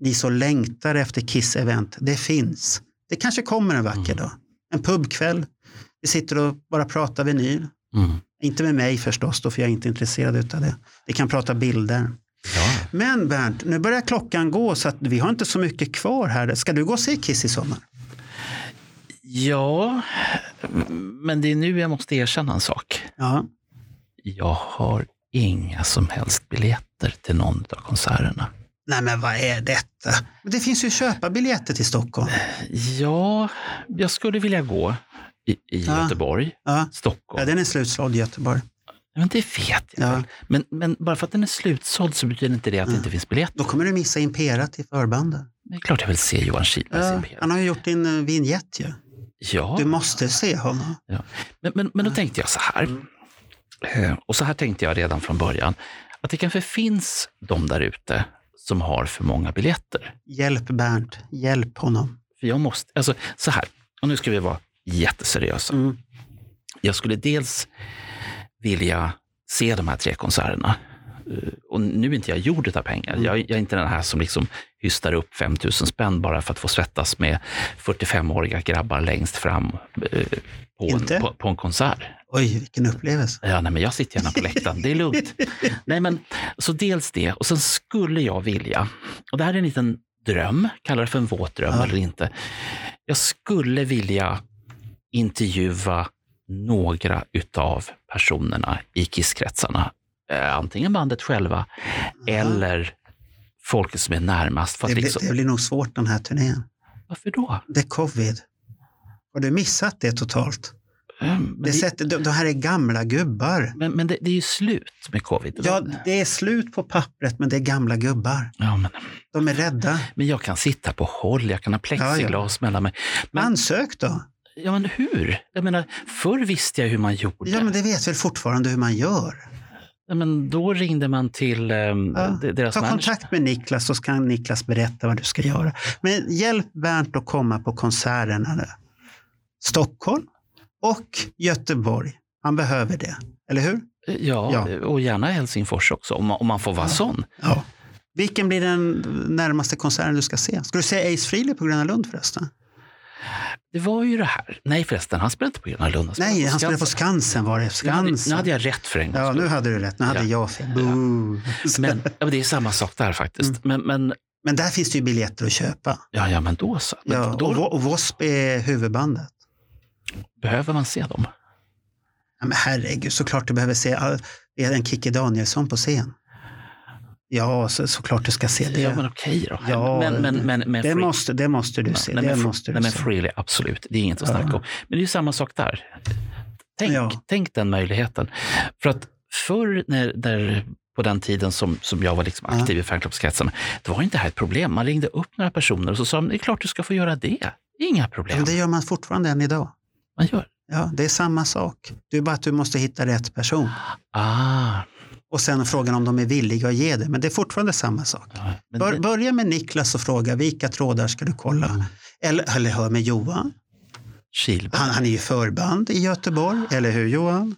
ni som längtar efter Kiss-event, det finns. Det kanske kommer en vacker dag. En pubkväll. Vi sitter och bara pratar vinyl. Mm. Inte med mig förstås, då, för jag är inte intresserad av det. Vi kan prata bilder. Ja. Men Bernt, nu börjar klockan gå så att vi har inte så mycket kvar här. Ska du gå och se Kiss i sommar? Ja, men det är nu jag måste erkänna en sak. Ja. Jag har inga som helst biljetter till någon av konserterna. Nej men vad är detta? Det finns ju köpa biljetter till Stockholm. Ja, jag skulle vilja gå i, i Ja. Göteborg, Ja, Stockholm. ja den är slutsåld i Göteborg. Men det vet jag Ja. Men, men bara för att den är slutsåld så betyder inte det att det Ja. inte finns biljetter. Då kommer du missa Impera till förbanden. Det är klart jag vill se Johan Kihlbergs Ja, Imperium. han har ju gjort din uh, vignett ju. Ja, Du måste se honom. men, men, men då tänkte jag så här. Eh, Och så här tänkte jag redan från början. Att det kanske finns de där ute som har för många biljetter. Hjälp Bernt, hjälp honom. För jag måste, alltså så här, och nu ska vi vara jätteseriösa. Mm. Jag skulle dels vilja se de här tre konserterna. Eh, Och nu är inte jag gjord av pengar. Jag, jag är inte den här som liksom hystar upp 5 000 spänn bara för att få svettas med 45-åriga grabbar längst fram eh, på, en, på, på en konsert. Oj, vilken upplevelse. Ja, nej, men jag sitter gärna på läktaren, det är lugnt. nej, men, så dels det, och sen skulle jag vilja, och det här är en liten dröm, kalla det för en våt dröm Ja. eller inte. Jag skulle vilja intervjua några utav personerna i Kisskretsarna. Eh, antingen bandet själva eller folk som är närmast. För Det, blir, liksom, det blir nog svårt den här turnén. Varför då? Det är covid. Har du missat det totalt? Mm, Det det, de, de här är gamla gubbar. men, men det, det är ju slut med covid. Ja, det är slut på pappret, men det är gamla gubbar. Ja, men, De är rädda. men jag kan sitta på håll, jag kan ha plexiglas mellan mig. Men, Ansök då. ja, men hur? Jag menar, förr visste jag hur man gjorde. Ja, men det vet väl fortfarande hur man gör. Ja, men då ringde man till um, Ja, deras Ta manager. kontakt med Niklas så ska Niklas berätta vad du ska göra. Men hjälp Bernt att komma på konserterna nu. Stockholm och Göteborg. Han behöver det, eller hur? Ja, Ja. och gärna Helsingfors också, om man, om man får vara sån. Ja. Vilken blir den närmaste konserten du ska se? Ska du se Ace Frehley på Gröna Lund förresten? Det var ju det här. Nej förresten, han spelade inte på Gröna Lund. Nej, han spelade på Skansen. Skansen var det. Nu hade, nu Skansen. hade jag rätt för en gång. Ja, nu hade du rätt. Nu hade Ja. jag fel. Boo. men, ja, men det är samma sak där faktiskt. Mm. Men, men, Men där finns det ju biljetter att köpa. ja, ja, men då så. Men Ja, då och, och W.A.S.P. är huvudbandet. behöver man se dem. Ja, men herregud, såklart du behöver se all, en Kikki Danielsson på scen. Ja, så, såklart du ska se det. Ja, men okej då. Ja, men, men, men, men det, Free- måste, det måste du se. Nej, det men, måste nej, du men se. Freely, absolut. Det är inget att Ja. snacka om. Men det är samma sak där. Tänk, Ja. tänk den möjligheten. För att förr, när, när, på den tiden som, som jag var liksom Ja. aktiv i fanclubskretsen, då var inte det här ett problem. Man ringde upp några personer och så sa de, det är klart du ska få göra det. Inga Ja, problem. men det gör man fortfarande än idag. Man gör. Ja, det är samma sak. Det är bara att du måste hitta rätt person. Ah, Och sen frågan om de är villiga att ge det. Men det är fortfarande samma sak. ja, Bör, det, börja med Niklas och fråga vilka trådar ska du kolla? Eller, eller hör med Johan. Han, han är ju förband i Göteborg, eller hur Johan?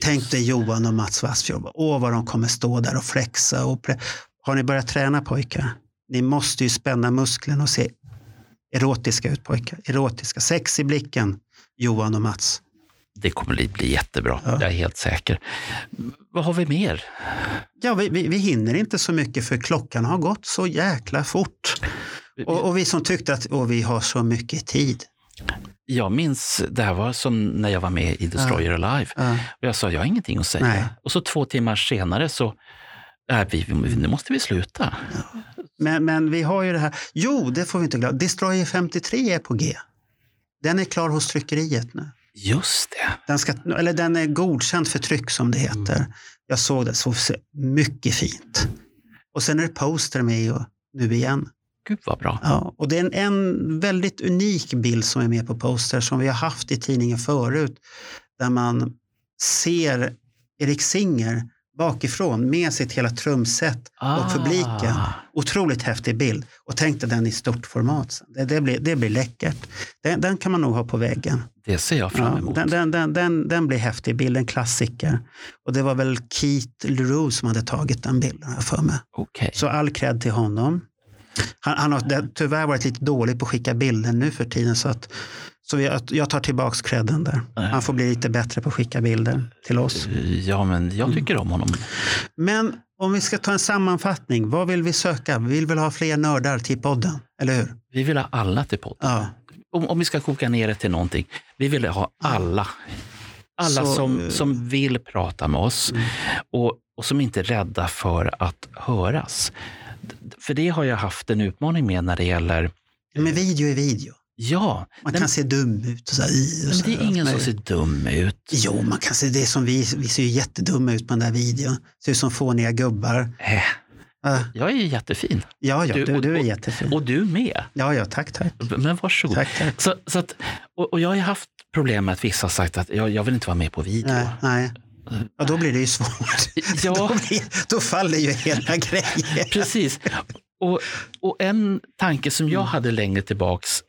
Tänk dig Johan och Mats Wassfjord. Åh, vad de kommer stå där och flexa. Och pre- Har ni börjat träna pojkar? Ni måste ju spänna musklerna och se erotiska ut pojkar. Erotiska. Sex i blicken, Johan och Mats. Det kommer bli, jättebra, Ja. jag är helt säker. Vad har vi mer? Ja, vi, vi, vi hinner inte så mycket för klockan har gått så jäkla fort. Och, och vi som tyckte att åh, vi har så mycket tid. Jag minns, det här var som när jag var med i Destroyer Alive. Ja. Och jag sa, jag har ingenting att säga. Nej. Och så två timmar senare så, äh, vi, nu måste vi sluta. Men, men vi har ju det här. Jo, det får vi inte glömma. Destroyer 53 är på G. Den är klar hos tryckeriet nu. Just det. Den, ska, eller den är godkänd för tryck som det heter. Jag såg det, så mycket fint. Och sen är det poster med och nu igen. Gud vad bra. Ja, och det är en, en väldigt unik bild som är med på poster som vi har haft i tidningen förut. Där man ser Erik Singer bakifrån med sitt hela trumset och publiken. Otroligt häftig bild. Och tänk dig den i stort format. Det, det, blir, det blir läckert. Den, den kan man nog ha på väggen. Det ser jag fram Ja, emot. den, den, den, den, den blir häftig bild, en klassiker. Och det var väl Keith LeRoux som hade tagit den bilden, jag för mig. Okej. Så all cred till honom. Han, han har tyvärr varit lite dålig på att skicka bilder nu för tiden. Så, att, så jag, jag tar tillbaks credden där. Han får bli lite bättre på att skicka bilder till oss. Ja, men jag tycker om honom. Men om vi ska ta en sammanfattning. Vad vill vi söka? Vi vill väl ha fler nördar till podden, eller hur? Vi vill ha alla till podden. Ja. Om, om vi ska koka ner det till någonting. Vi vill ha alla. Alla Så, som, eh, som vill prata med oss och, och som inte är rädda för att höras. För det har jag haft en utmaning med när det gäller, Men video är video. Ja, Man nej, kan se dum ut. Så här, i, och men så det är ingen som ser dum ut. Jo, man kan se det som vi. Vi ser ju jättedumma ut på den där videon. Ser ut som fåniga gubbar. Äh, Ja, jag är jättefin. ja, ja Du- du, du är och- jättefin. Och du med. Ja, ja, tack, tack. Men varsågod. tack, tack. Så, så att, och, och jag har haft problem med att vissa har sagt att jag, jag vill inte vara med på video. Nej, nej. Ja, då blir det ju svårt. Ja. Då, blir, då faller ju hela grejen. Precis. Och, och en tanke som Mm. jag hade längre tillbaks,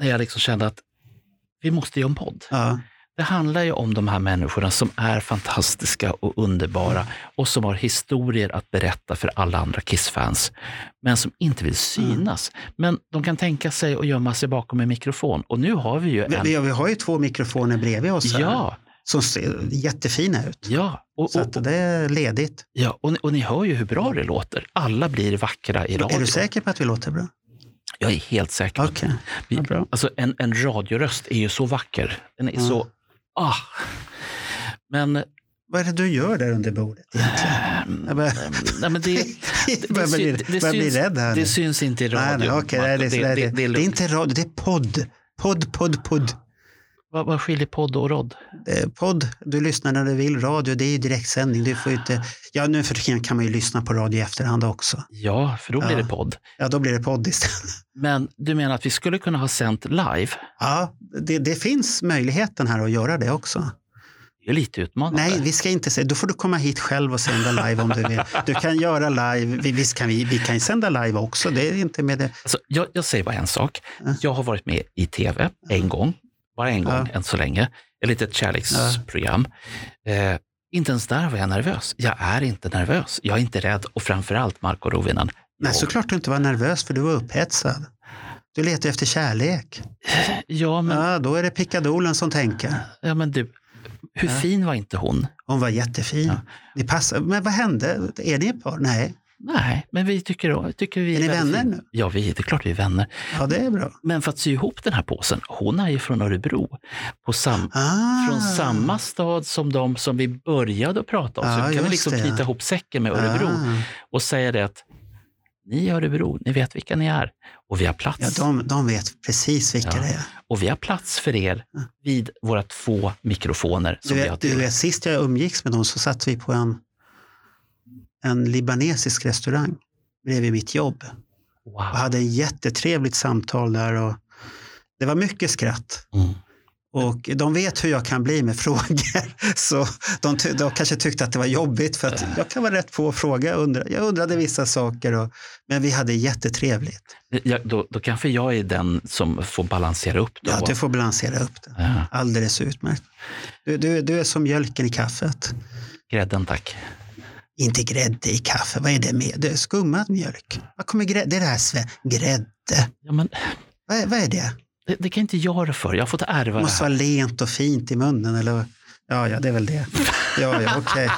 när jag liksom kände att vi måste göra en podd. Ja, Det handlar ju om de här människorna som är fantastiska och underbara och som har historier att berätta för alla andra Kiss-fans, men som inte vill synas. Men de kan tänka sig att gömma sig bakom en mikrofon. Och nu har vi ju en... vi, vi har ju två mikrofoner bredvid oss här, Ja, som ser jättefina ut. ja. Och, Så och, att det är ledigt. ja och, ni- och ni hör ju hur bra det låter. Alla blir vackra i radio. Är du säker på att vi låter bra? Jag är helt säker. Okej, Vi- ja, bra. Alltså en, en radioröst är ju så vacker. Den är Ja. så... Ah. Men... Vad är det du gör där under bordet egentligen? Jag börjar, nej, men det, jag börjar bli, börjar bli syns, rädd här nu. det syns inte i Nej, radio. nej, nej, det, det, det, det, är inte radio, det är podd. Podd, podd, podd. Vad, vad skiljer podd och rodd? Eh, podd, du lyssnar när du vill. Radio, det är ju direktsändning. Du får inte, ja, nu för tiden kan man ju lyssna på radio i efterhand också. Ja, för då blir Ja. det podd. Ja, då blir det podd istället. Men du menar att vi skulle kunna ha sänt live? Ja, det, det finns möjligheten här att göra det också. Det är lite utmanande. Nej, vi ska inte säga. Då får du komma hit själv och sända live om du vill. Du kan göra live. Vi- Visst kan vi, vi kan ju sända live också. Det är inte med det. Alltså, jag, jag säger bara en sak. Ja. Jag har varit med i tv en gång, bara en gång Ja. än så länge. Ett litet kärleksprogram. Eh, inte ens där var jag nervös. Jag är inte nervös. Jag är inte rädd och framförallt Marco Rovinen. Nej, såklart du inte var nervös för du var upphetsad. Du letar efter kärlek. Ja, men, Ja, då är det pickadolen som tänker. ja, men du, hur Ja. fin var inte hon? Hon var jättefin. Ja. Ni passar. Men vad hände? Är ni ett par? Nej. Nej, men vi tycker, tycker vi Är ni vänner nu? Ja, vi, det är klart vi är vänner. Ja, det är bra. Men för att sy ihop den här påsen, hon är ju från Örebro. På sam, Ah. Från samma stad som de som vi började att prata om. Ja, så kan vi liksom det, ja. knyta ihop säcken med Örebro Ah. och säga det att ni är Örebro, ni vet vilka ni är. Och vi har plats. Ja, de, de vet precis vilka Ja. det är. Och vi har plats för er vid våra två mikrofoner som Du vi har vet, du vet, sist jag umgicks med dem så satt vi på en, en libanesisk restaurang bredvid mitt jobb. och Wow. hade ett jättetrevligt samtal där. Och det var mycket skratt. Mm. Och de vet hur jag kan bli med frågor. Så de, de kanske tyckte att det var jobbigt för att jag kan vara rätt på att fråga. Undra, jag undrade vissa saker. Och, men vi hade jättetrevligt. Ja, då, då kanske jag är den som får balansera upp. Då. Ja, du får balansera upp det. Ja, Alldeles utmärkt. Du, du, du är som mjölken i kaffet. grädden tack. Inte grädde i kaffe, vad är det med? Det är skummad mjölk. Vad kommer grädde? Det är det här grädde. Ja, men, Vad är, vad är det? det, det kan inte jag rå för. Jag har fått ärva Det måste vara lent och fint i munnen eller? Ja, ja, det är väl det. Ja, ja, okej.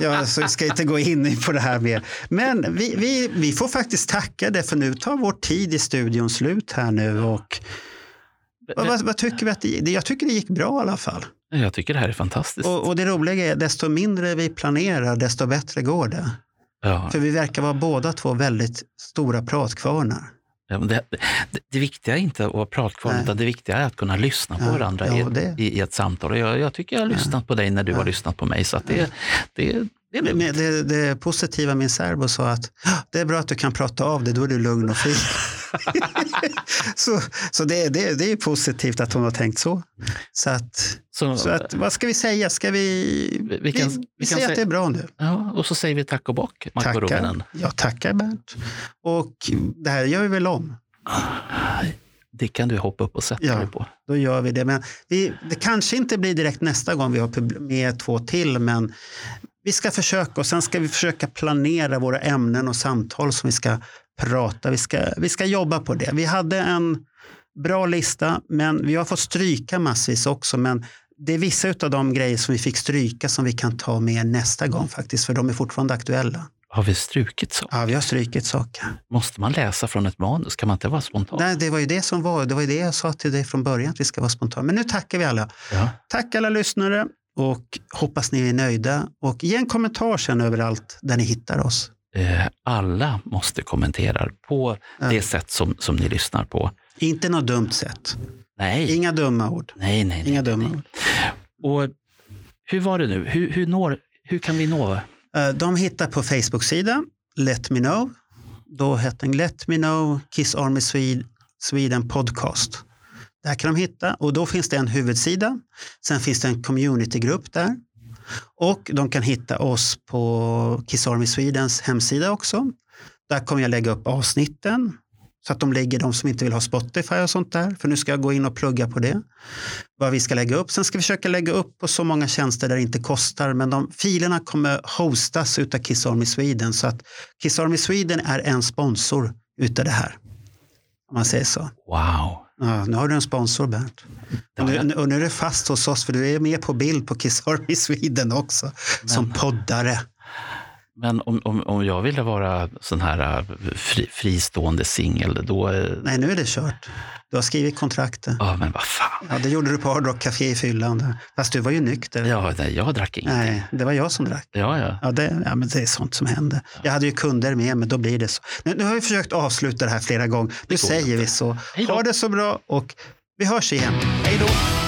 Ja, så vi ska inte gå in på det här mer. Men vi, vi, vi får faktiskt tacka det för nu tar vår tid i studion slut här nu och vad, vad, vad tycker vi att det, jag tycker det gick bra i alla fall. Jag tycker det här är fantastiskt. Och, och det roliga är desto mindre vi planerar, desto bättre går det. ja. För vi verkar vara båda två väldigt stora pratkvarnar. Ja, det, det, det viktiga är inte att vara pratkvarn, utan det viktiga är att kunna lyssna på Ja, varandra ja, i, i, i ett samtal. Jag, jag tycker jag har lyssnat på dig när du har lyssnat på mig, så det, det, det är det, det positiva, min särbo sa att "Ah, det är bra att du kan prata av det, då är du lugn och fri. så så det, det, det är positivt att hon har tänkt så. Så, att, Så, så att, vad ska vi säga? Ska vi, Vi- vi kan- vi, vi säger att säga- det är bra nu. ja, och så säger vi tack och bock, Tackar. Ja, tackar Bernt. Och det här gör vi väl om. Det kan du hoppa upp och sätta Ja. dig på. Då gör vi det. Men vi, det kanske inte blir direkt nästa gång vi har med två till, men vi ska försöka och sen ska vi försöka planera våra ämnen och samtal som vi ska prata. Vi ska, vi ska jobba på det. Vi hade en bra lista, men vi har fått stryka massvis också. Men det är vissa av de grejer som vi fick stryka som vi kan ta med nästa gång faktiskt, för de är fortfarande aktuella. Har vi strukit så? Ja, vi har strykit saker. Måste man läsa från ett manus? Kan man inte vara spontan? Nej, det var ju det som var. Det var ju det jag sa till dig från början, att vi ska vara spontana. Men nu tackar vi alla. Ja. Tack alla lyssnare och hoppas ni är nöjda. Och ge en kommentar sen överallt där ni hittar oss. Eh, Alla måste kommentera på Ja. det sätt som, som ni lyssnar på. Inte något dumt sätt. Nej, Inga dumma ord. nej, nej. nej, Inga nej, dumma nej. ord. Och hur var det nu? Hur, hur, når, hur kan vi nå? Eh, De hittar på Facebook-sida Let Me Know. Då heter den Let Me Know Kiss Army Sweden Podcast. Där kan de hitta och då finns det en huvudsida. Sen finns det en communitygrupp där. Och de kan hitta oss på Kiss Army Swedens hemsida också. Där kommer jag lägga upp avsnitten så att de ligger, de som inte vill ha Spotify och sånt där. För nu ska jag gå in och plugga på det. Vad vi ska lägga upp. Sen ska vi försöka lägga upp på så många tjänster där det inte kostar. Men de filerna kommer hostas utav Kiss Army Sweden. Så att Kiss Army Sweden är en sponsor utav det här. Om man säger så. Wow. Ja, nu har du en sponsor Bernt. Och nu, och nu är du fast hos oss för du är med på bild på Kiss Army Sweden också. Som poddare. Men om, om, om jag ville vara sån här äh, fri, fristående singel, då... eh, Nej, nu är det kört. Du har skrivit kontraktet. Ja, men vad fan. Ja, det gjorde du på Hard Rock Café i fyllan. där. Fast du var ju nykter. Ja, nej, jag drack ingenting. Nej, det var jag som drack. Ja, ja. Ja, det, ja, men det är sånt som händer. Jag hade ju kunder med men då blir det så. Nu, nu har vi försökt avsluta det här flera gånger. Nu säger inte. vi så. Ha det så bra och vi hörs igen. Hej då!